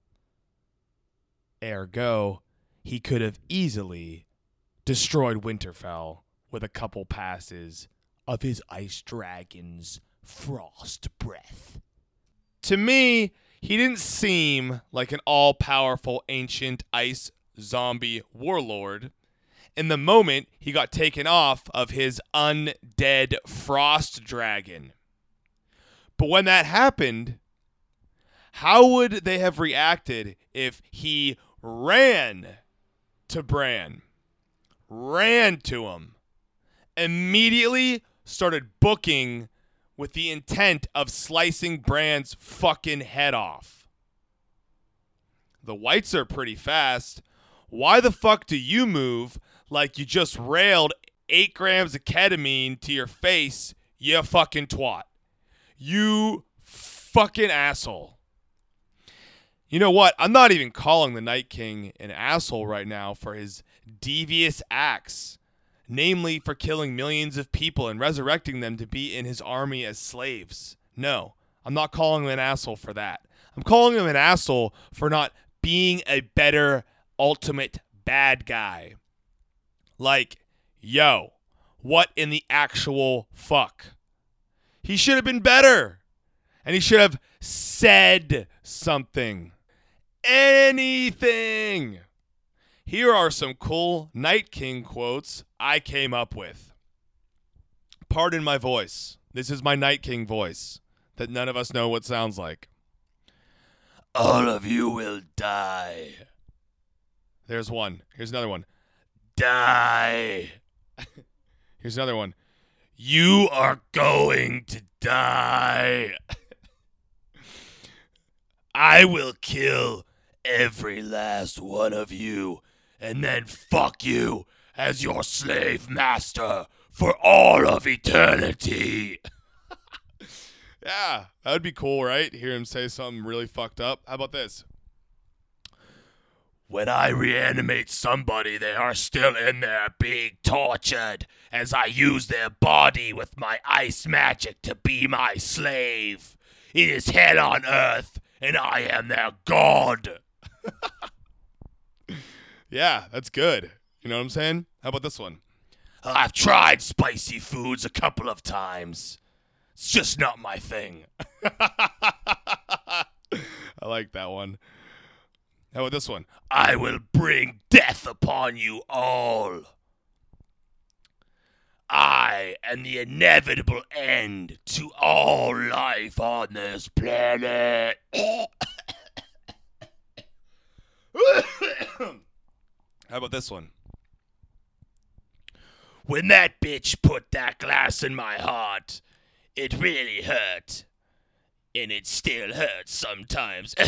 Ergo, he could have easily destroyed Winterfell with a couple passes of his ice dragon's frost breath. To me, he didn't seem like an all powerful ancient ice zombie warlord. In the moment he got taken off of his undead frost dragon. But when that happened, how would they have reacted if he ran to Bran? Ran to him. Immediately started booking with the intent of slicing Bran's fucking head off. The whites are pretty fast. Why the fuck do you move like you just railed eight grams of ketamine to your face, you fucking twat? You fucking asshole. You know what? I'm not even calling the Night King an asshole right now for his devious acts namely for killing millions of people and resurrecting them to be in his army as slaves. No, I'm not calling him an asshole for that. I'm calling him an asshole for not being a better ultimate bad guy. Like, yo, what in the actual fuck? He should have been better. And he should have said something. Anything. Here are some cool Night King quotes I came up with. Pardon my voice. This is my Night King voice that none of us know what sounds like. All of you will die. There's one. Here's another one. Die. <laughs> Here's another one. You are going to die. <laughs> I will kill every last one of you and then fuck you as your slave master for all of eternity. <laughs> yeah, that would be cool, right? Hear him say something really fucked up. How about this? When I reanimate somebody, they are still in there being tortured as I use their body with my ice magic to be my slave. It is hell on earth, and I am their god. <laughs> yeah, that's good. You know what I'm saying? How about this one? Uh, I've tried spicy foods a couple of times. It's just not my thing. <laughs> I like that one. How about this one? I will bring death upon you all. I am the inevitable end to all life on this planet. <laughs> How about this one? When that bitch put that glass in my heart, it really hurt. And it still hurts sometimes. <laughs>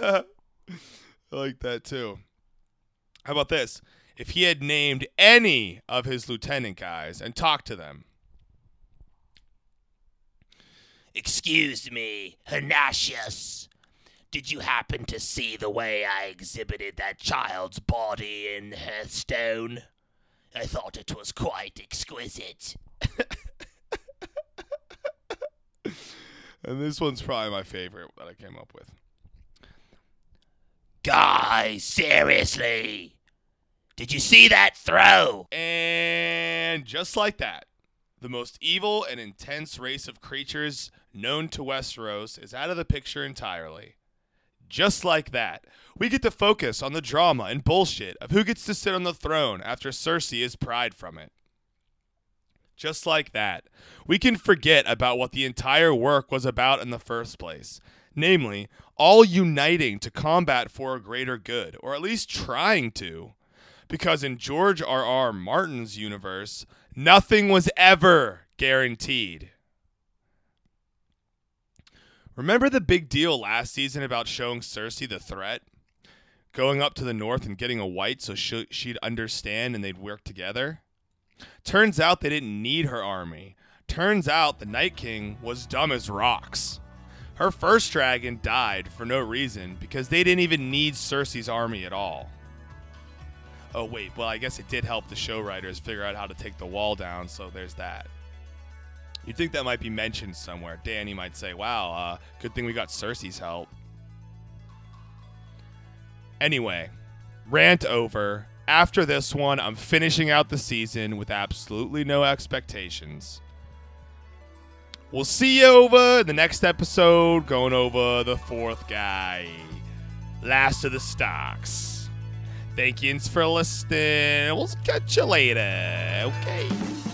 I like that too. How about this? If he had named any of his lieutenant guys and talked to them. Excuse me, Hanasius. Did you happen to see the way I exhibited that child's body in Hearthstone? I thought it was quite exquisite. <laughs> and this one's probably my favorite that I came up with. Guys, seriously. Did you see that throw? And just like that, the most evil and intense race of creatures known to Westeros is out of the picture entirely. Just like that, we get to focus on the drama and bullshit of who gets to sit on the throne after Cersei is pried from it. Just like that, we can forget about what the entire work was about in the first place namely, all uniting to combat for a greater good, or at least trying to. Because in George R. R. Martin's universe, nothing was ever guaranteed. Remember the big deal last season about showing Cersei the threat? Going up to the north and getting a white so she- she'd understand and they'd work together? Turns out they didn't need her army. Turns out the Night King was dumb as rocks. Her first dragon died for no reason because they didn't even need Cersei's army at all. Oh, wait, well, I guess it did help the show writers figure out how to take the wall down, so there's that. You'd think that might be mentioned somewhere. Dany might say, wow, uh, good thing we got Cersei's help. Anyway, rant over. After this one, I'm finishing out the season with absolutely no expectations. We'll see you over in the next episode, going over the fourth guy, Last of the Starks. Thank yous for listening. We'll catch you later. Okay.